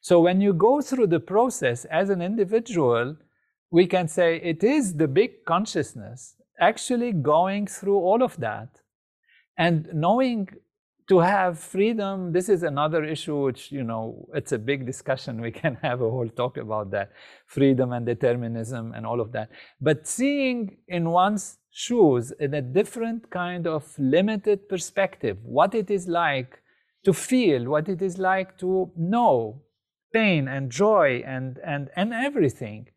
So when you go through the process as an individual, we can say it is the big consciousness actually going through all of that and knowing to have freedom this is another issue which you know it's a big discussion. <laughs> We can have a whole talk about that freedom and determinism and all of that. But seeing in one's shoes in a different kind of limited perspective what it is like to feel what it is like to know pain and joy and and and everything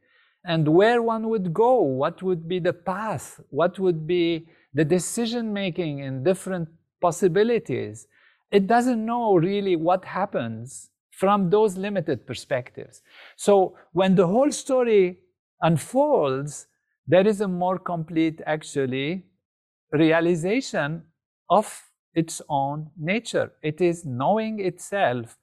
and where one would go what would be the path what would be the decision making in different possibilities, it doesn't know really what happens from those limited perspectives. So when the whole story unfolds, there is a more complete, actually, realization of its own nature. It is knowing itself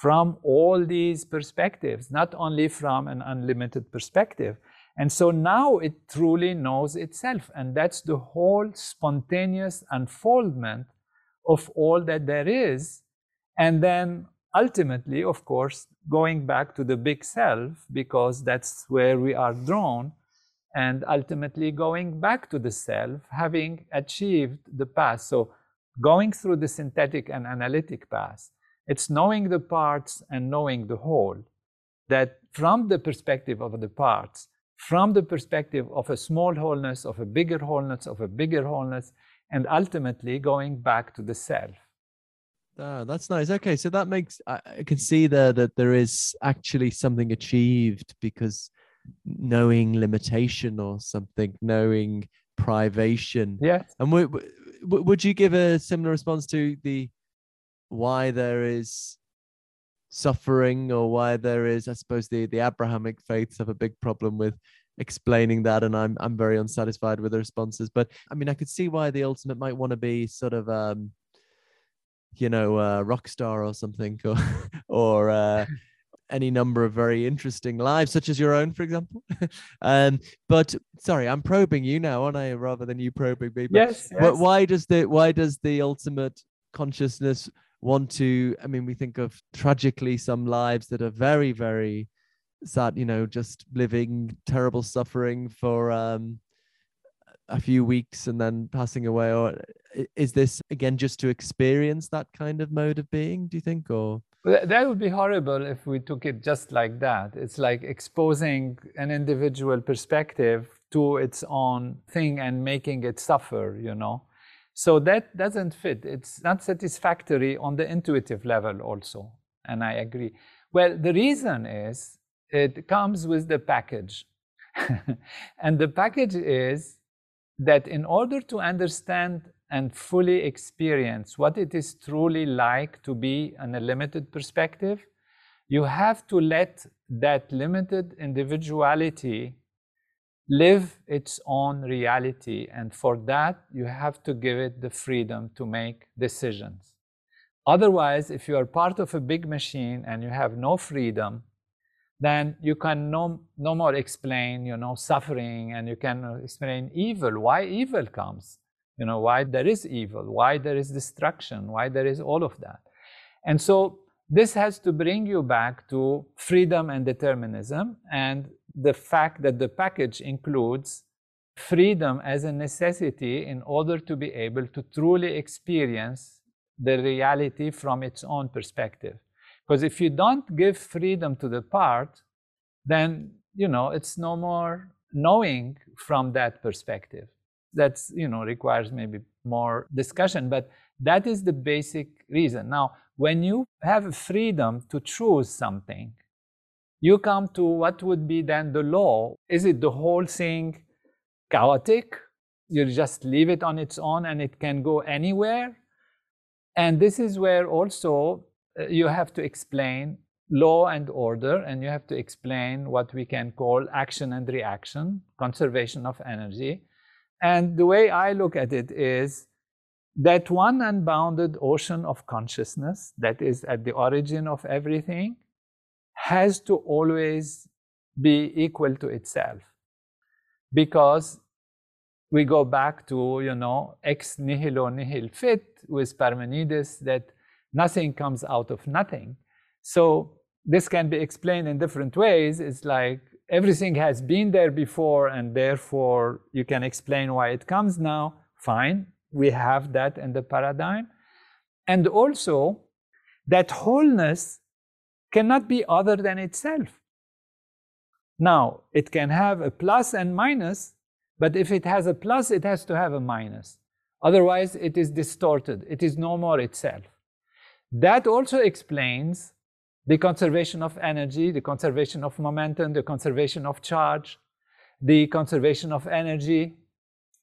from all these perspectives, not only from an unlimited perspective. And so now it truly knows itself. And that's the whole spontaneous unfoldment of all that there is. And then ultimately, of course, going back to the big self, because that's where we are drawn, and ultimately going back to the self, having achieved the path. So going through the synthetic and analytic path, it's knowing the parts and knowing the whole. That from the perspective of the parts, from the perspective of a small wholeness, of a bigger wholeness, of a bigger wholeness, and ultimately going back to the self. Oh, that's nice. Okay, so that makes I, can see there that there is actually something achieved because knowing limitation or something, knowing privation. Yes. And w- w- would you give a similar response to the why there is suffering or why there is, I suppose, the the Abrahamic faiths have a big problem with explaining that and I'm I'm very unsatisfied with the responses. But I mean I could see why the ultimate might want to be sort of um you know uh rock star or something or <laughs> or uh any number of very interesting lives such as your own for example <laughs> um but sorry i'm probing you now aren't i rather than you probing me but, yes, yes. but why does the why does the ultimate consciousness want to i mean we think of tragically some lives that are very very sad, you know, just living terrible suffering for um, a few weeks and then passing away? Or is this again just to experience that kind of mode of being? Do you think, or That would be horrible if we took it just like that. It's like exposing an individual perspective to its own thing and making it suffer, you know. So that doesn't fit. It's not satisfactory on the intuitive level, also. And I agree. Well, the reason is it comes with the package. <laughs> and the package is that in order to understand and fully experience what it is truly like to be in a limited perspective, you have to let that limited individuality live its own reality. And for that, you have to give it the freedom to make decisions. Otherwise, if you are part of a big machine and you have no freedom, then you can no, no more explain, you know, suffering and you can explain evil, why evil comes, you know, why there is evil, why there is destruction, why there is all of that. And so this has to bring you back to freedom and determinism and the fact that the package includes freedom as a necessity in order to be able to truly experience the reality from its own perspective. Because if you don't give freedom to the part, then, you know, it's no more knowing from that perspective. That's, you know, requires maybe more discussion, but that is the basic reason. Now, when you have freedom to choose something, you come to what would be then the law. Is it the whole thing chaotic? You just leave it on its own and it can go anywhere? And this is where also uh, you have to explain law and order, and you have to explain what we can call action and reaction, conservation of energy. And the way I look at it is that one unbounded ocean of consciousness that is at the origin of everything has to always be equal to itself. Because we go back to, you know, ex nihilo nihil fit with Parmenides that nothing comes out of nothing. So this can be explained in different ways. It's like everything has been there before, and therefore you can explain why it comes now. Fine, we have that in the paradigm. And also, that wholeness cannot be other than itself. Now, it can have a plus and minus, but if it has a plus, it has to have a minus. Otherwise, it is distorted. It is no more itself. That also explains the conservation of energy, the conservation of momentum, the conservation of charge, the conservation of energy,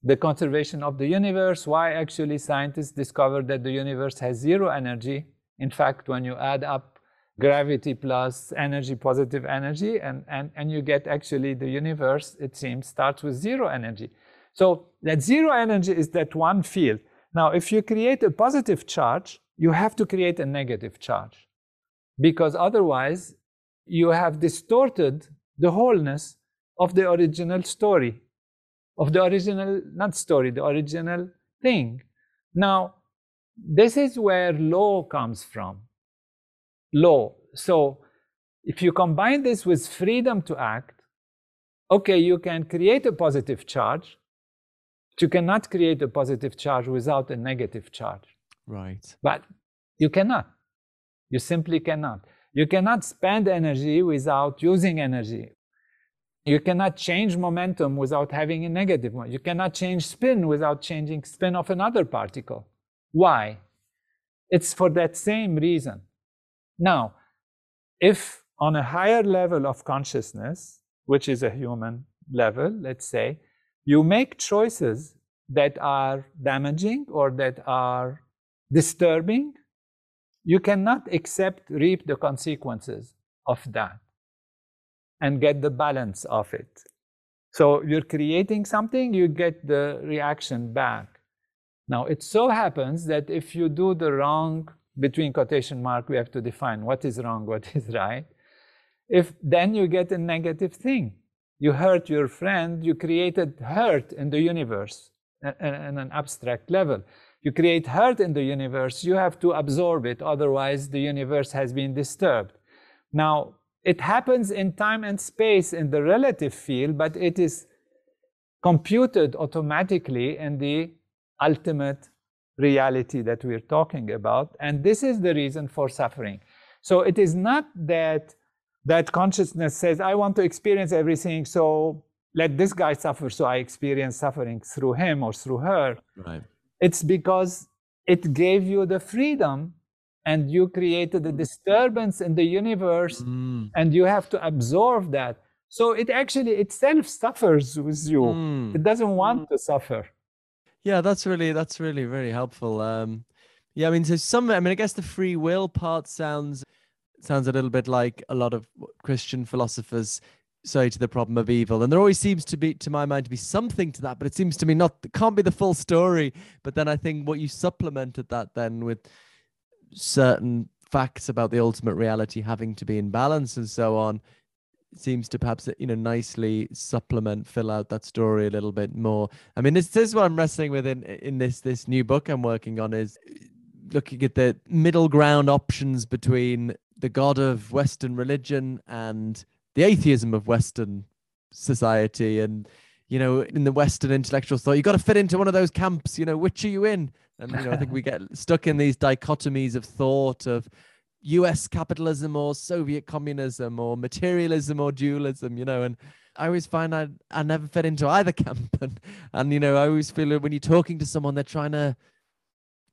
the conservation of the universe, why actually scientists discovered that the universe has zero energy. In fact, when you add up gravity plus energy, positive energy, and, and, and you get actually the universe, it seems, starts with zero energy. So that zero energy is that one field. Now, if you create a positive charge, you have to create a negative charge because otherwise you have distorted the wholeness of the original story, of the original, not story, the original thing. Now, this is where law comes from. Law. So, if you combine this with freedom to act, okay, you can create a positive charge, you cannot create a positive charge without a negative charge. Right. But you cannot. You simply cannot. You cannot spend energy without using energy. You cannot change momentum without having a negative one. You cannot change spin without changing spin of another particle. Why? It's for that same reason. Now, if on a higher level of consciousness, which is a human level, let's say, you make choices that are damaging or that are disturbing, you cannot accept, reap the consequences of that and get the balance of it. So you're creating something, you get the reaction back. Now, it so happens that if you do the wrong, between quotation mark, we have to define what is wrong, <laughs> what is right. If then you get a negative thing you hurt your friend, you created hurt in the universe in an abstract level. You create hurt in the universe, you have to absorb it, otherwise, the universe has been disturbed. Now, it happens in time and space in the relative field, but it is computed automatically in the ultimate reality that we're talking about. And this is the reason for suffering. So it is not that that consciousness says, I want to experience everything, so let this guy suffer, so I experience suffering through him or through her. Right. It's because it gave you the freedom and you created a disturbance in the universe Mm. and you have to absorb that. So it actually itself suffers with you. Mm. It doesn't want to suffer. Yeah, that's really that's really really helpful. Um, yeah, I mean, so some, I mean, I guess the free will part sounds sounds a little bit like a lot of Christian philosophers say to the problem of evil, and there always seems to be, to my mind, to be something to that, but it seems to me not it can't be the full story. But then I think what you supplemented that then with certain facts about the ultimate reality having to be in balance and so on seems to perhaps you know nicely supplement fill out that story a little bit more. I mean this, this is what i'm wrestling with in in this this new book i'm working on is uh, looking at the middle ground options between the god of western religion and the atheism of western society. And you know in the western intellectual thought you got to fit into one of those camps you know which are you in? And you know i think we get <laughs> stuck in these dichotomies of thought of US capitalism or Soviet communism or materialism or dualism, you know, and I always find I I never fit into either <laughs> camp. And and you know, I always feel that when you're talking to someone, they're trying to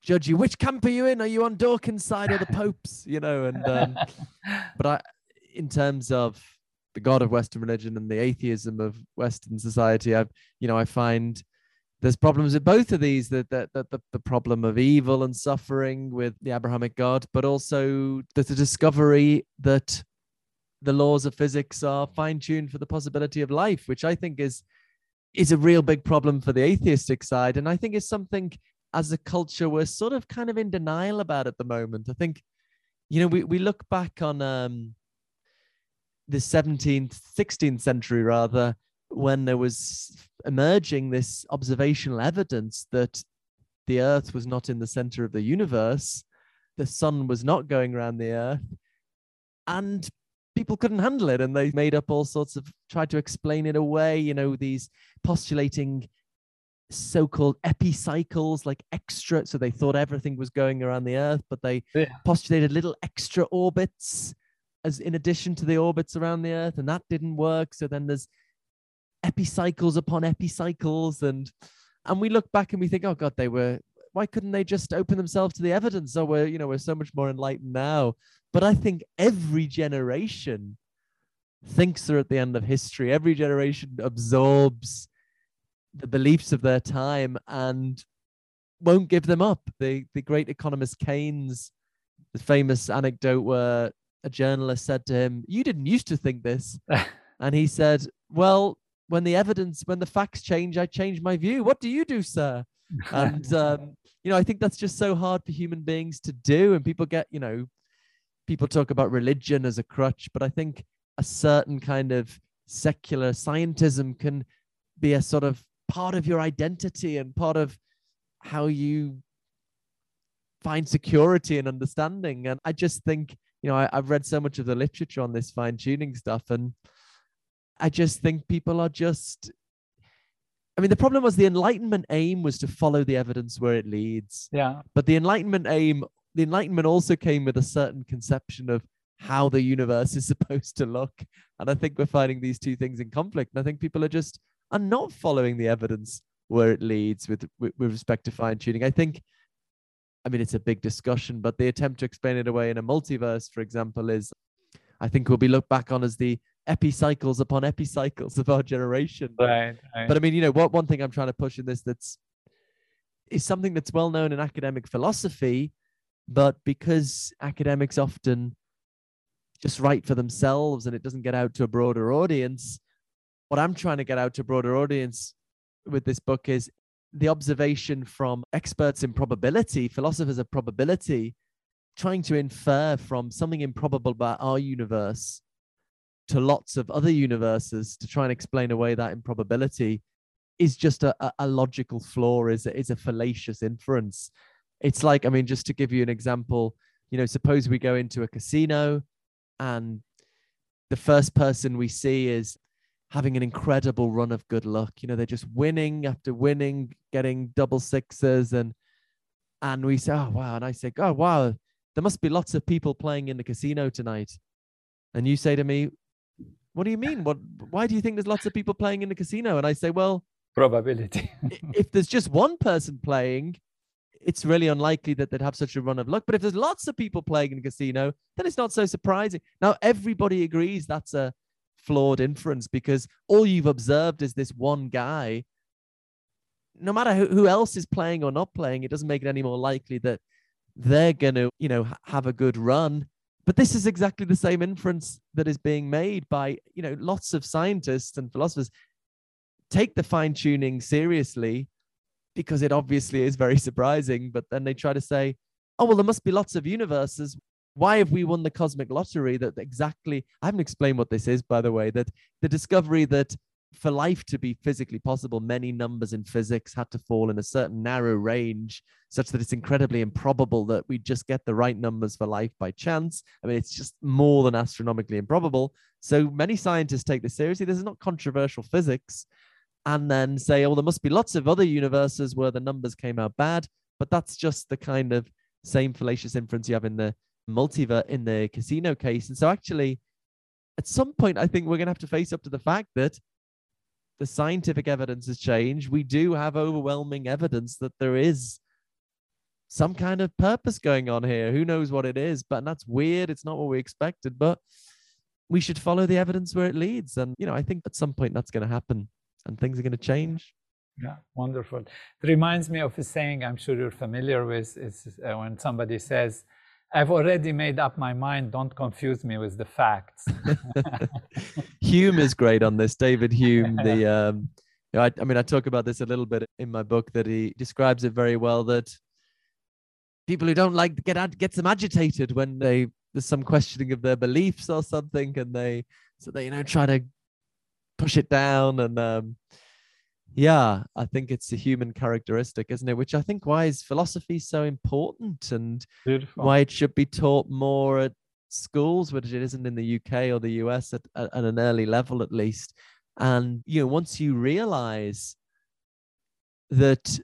judge you. Which camp are you in? Are you on Dawkins' side or the <laughs> Pope's? You know, and um, but I in terms of the God of Western religion and the atheism of Western society, I've you know, I find there's problems with both of these that that the, the problem of evil and suffering with the abrahamic god but also there's the discovery that the laws of physics are fine-tuned for the possibility of life which i think is is a real big problem for the atheistic side. And i think is something as a culture we're sort of kind of in denial about at the moment. I think you know we, we look back on um the 17th 16th century rather when there was emerging this observational evidence that the earth was not in the center of the universe the sun was not going around the earth and people couldn't handle it and they made up all sorts of tried to explain it away you know these postulating so-called epicycles like extra so they thought everything was going around the earth but they Yeah. postulated little extra orbits as in addition to the orbits around the earth and that didn't work so then there's epicycles upon epicycles and and we look back and we think oh god they were why couldn't they just open themselves to the evidence? Oh we're you know we're so much more enlightened now. But i think every generation thinks they're at the end of history. Every generation absorbs the beliefs of their time and won't give them up. The the great economist keynes the famous anecdote where a journalist said to him you didn't used to think this. <laughs> And he said well when the evidence when the facts change i change my view. What do you do sir? <laughs> And um, you know i think that's just so hard for human beings to do. And people get you know people talk about religion as a crutch but i think a certain kind of secular scientism can be a sort of part of your identity and part of how you find security and understanding. And i just think you know I, i've read so much of the literature on this fine-tuning stuff and I just think people are just. I mean, the problem was the Enlightenment aim was to follow the evidence where it leads. Yeah. But the Enlightenment aim, the Enlightenment also came with a certain conception of how the universe is <laughs> supposed to look. And I think we're finding these two things in conflict. And I think people are just are not following the evidence where it leads with with, with respect to fine tuning. I think. I mean, it's a big discussion, but the attempt to explain it away in a multiverse, for example, is I think will be looked back on as the epicycles upon epicycles of our generation. Right. right. But I mean, you know, what one thing I'm trying to push in this that's is something that's well known in academic philosophy, but because academics often just write for themselves and it doesn't get out to a broader audience, what I'm trying to get out to a broader audience with this book is the observation from experts in probability, philosophers of probability, trying to infer from something improbable about our universe to lots of other universes to try and explain away that improbability is just a, a, logical flaw, is a, is a fallacious inference. It's like, I mean, just to give you an example, you know, suppose we go into a casino and the first person we see is having an incredible run of good luck. You know, they're just winning after winning, getting double sixes and and we say, oh wow, and I say, oh wow, there must be lots of people playing in the casino tonight. And you say to me, what do you mean? What, why do you think there's lots of people playing in the casino? And I say, well, probability. if there's just one person playing, it's really unlikely that they'd have such a run of luck. But if there's lots of people playing in the casino, then it's not so surprising. Now, everybody agrees that's a flawed inference because all you've observed is this one guy. No matter who, who else is playing or not playing, it doesn't make it any more likely that they're going to, you know, have a good run. But this is exactly the same inference that is being made by, you know, lots of scientists and philosophers take the fine tuning seriously because it obviously is very <laughs> surprising. But then they try to say, oh, well, there must be lots of universes. Why have we won the cosmic lottery? That exactly, I haven't explained what this is, by the way, that the discovery that for life to be physically possible, many numbers in physics had to fall in a certain narrow range, such that it's incredibly improbable that we just get the right numbers for life by chance. I mean, it's just more than astronomically improbable. So many scientists take this seriously. This is not controversial physics and then say, oh, there must be lots of other universes where the numbers came out bad. But that's just the kind of same fallacious inference you have in the multiverse in the casino case. And so actually, at some point, I think we're going to have to face up to the fact that the scientific evidence has changed. We do have overwhelming evidence that there is some kind of purpose going on here. Who knows what it is? But that's weird. It's not what we expected. But we should follow the evidence where it leads. And, you know, I think at some point that's going to happen and things are going to change. Yeah, wonderful. It reminds me of a saying I'm sure you're familiar with. Is uh, when somebody says, "I've already made up my mind. Don't confuse me with the facts." <laughs> Hume is great on this. David Hume, the <laughs> um, I, I mean, I talk about this a little bit in my book that he describes it very well. That people who don't like get get them agitated when they there's some questioning of their beliefs or something, and they so they you know try to push it down and um, yeah i think it's a human characteristic isn't it which i think why is philosophy so important and Beautiful. why it should be taught more at schools which it isn't in the uk or the us at, at an early level at least and you know once you realize that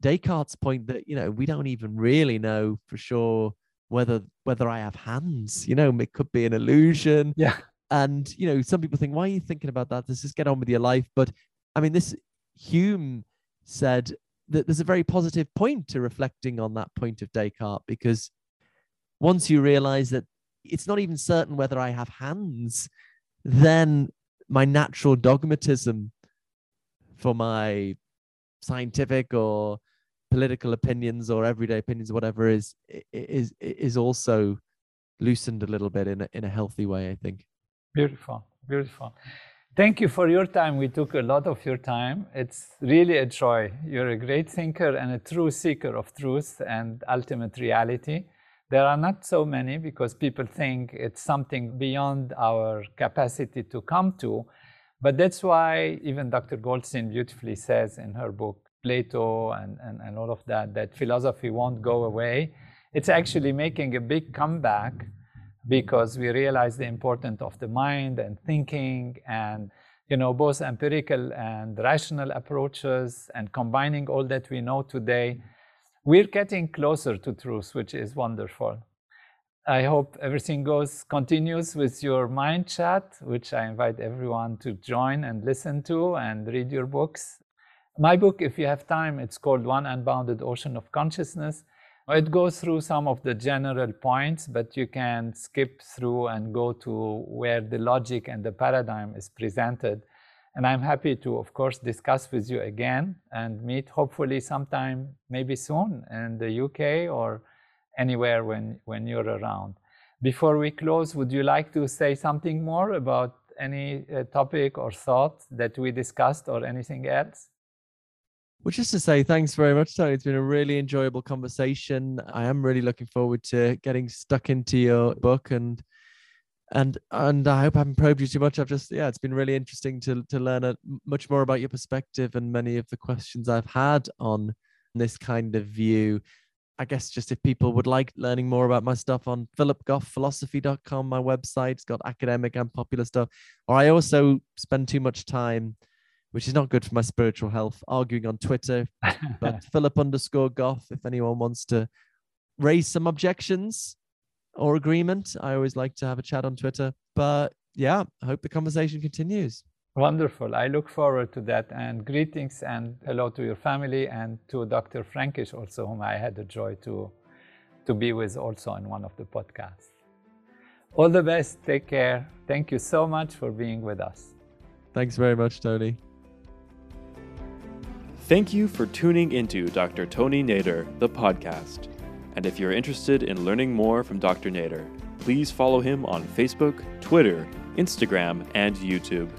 descartes point that you know we don't even really know for sure whether whether i have hands you know it could be an illusion yeah and you know, some people think, why are you thinking about that? Let's just get on with your life. But I mean, this Hume said that there's a very positive point to reflecting on that point of Descartes because once you realize that it's not even certain whether I have hands, then my natural dogmatism for my scientific or political opinions or everyday opinions, whatever is is is also loosened a little bit in a, in a healthy way. I think. Beautiful, beautiful. Thank you for your time. We took a lot of your time. It's really a joy. You're a great thinker and a true seeker of truth and ultimate reality. There are not so many because people think it's something beyond our capacity to come to. But that's why even Dr. Goldstein beautifully says in her book, Plato and, and, and all of that, that philosophy won't go away. It's actually making a big comeback because we realize the importance of the mind and thinking and you know both empirical and rational approaches and combining all that we know today. We're getting closer to truth which is wonderful. I hope everything goes continues with your mind chat which i invite everyone to join and listen to and read your books. My book if you have time it's called one unbounded ocean of consciousness it goes through some of the general points, but you can skip through and go to where the logic and the paradigm is presented. And I'm happy to, of course, discuss with you again and meet hopefully sometime, maybe soon in the UK or anywhere when, when you're around. Before we close, would you like to say something more about any uh, topic or thought that we discussed or anything else? Well, just to say thanks very much, Tony. It's been a really enjoyable conversation. I am really looking forward to getting stuck into your book and and and I hope I haven't probed you too much. I've just yeah, it's been really interesting to to learn a, much more about your perspective and many of the questions I've had on this kind of view. I guess just if people would like learning more about my stuff on philipgoffphilosophy.com, my website, it's got academic and popular stuff. Or I also spend too much time which is not good for my spiritual health, arguing on Twitter. but <laughs> Philip underscore Goff, if anyone wants to raise some objections or agreement. I always like to have a chat on Twitter. But yeah, I hope the conversation continues. Wonderful. I look forward to that. And greetings and hello to your family and to Dr. Frankish, also, whom I had the joy to, to be with also in one of the podcasts. All the best. Take care. Thank you so much for being with us. Thanks very much, Tony. Thank you for tuning into Dr. Tony Nader, the podcast. And if you're interested in learning more from Dr. Nader, please follow him on Facebook, Twitter, Instagram, and YouTube.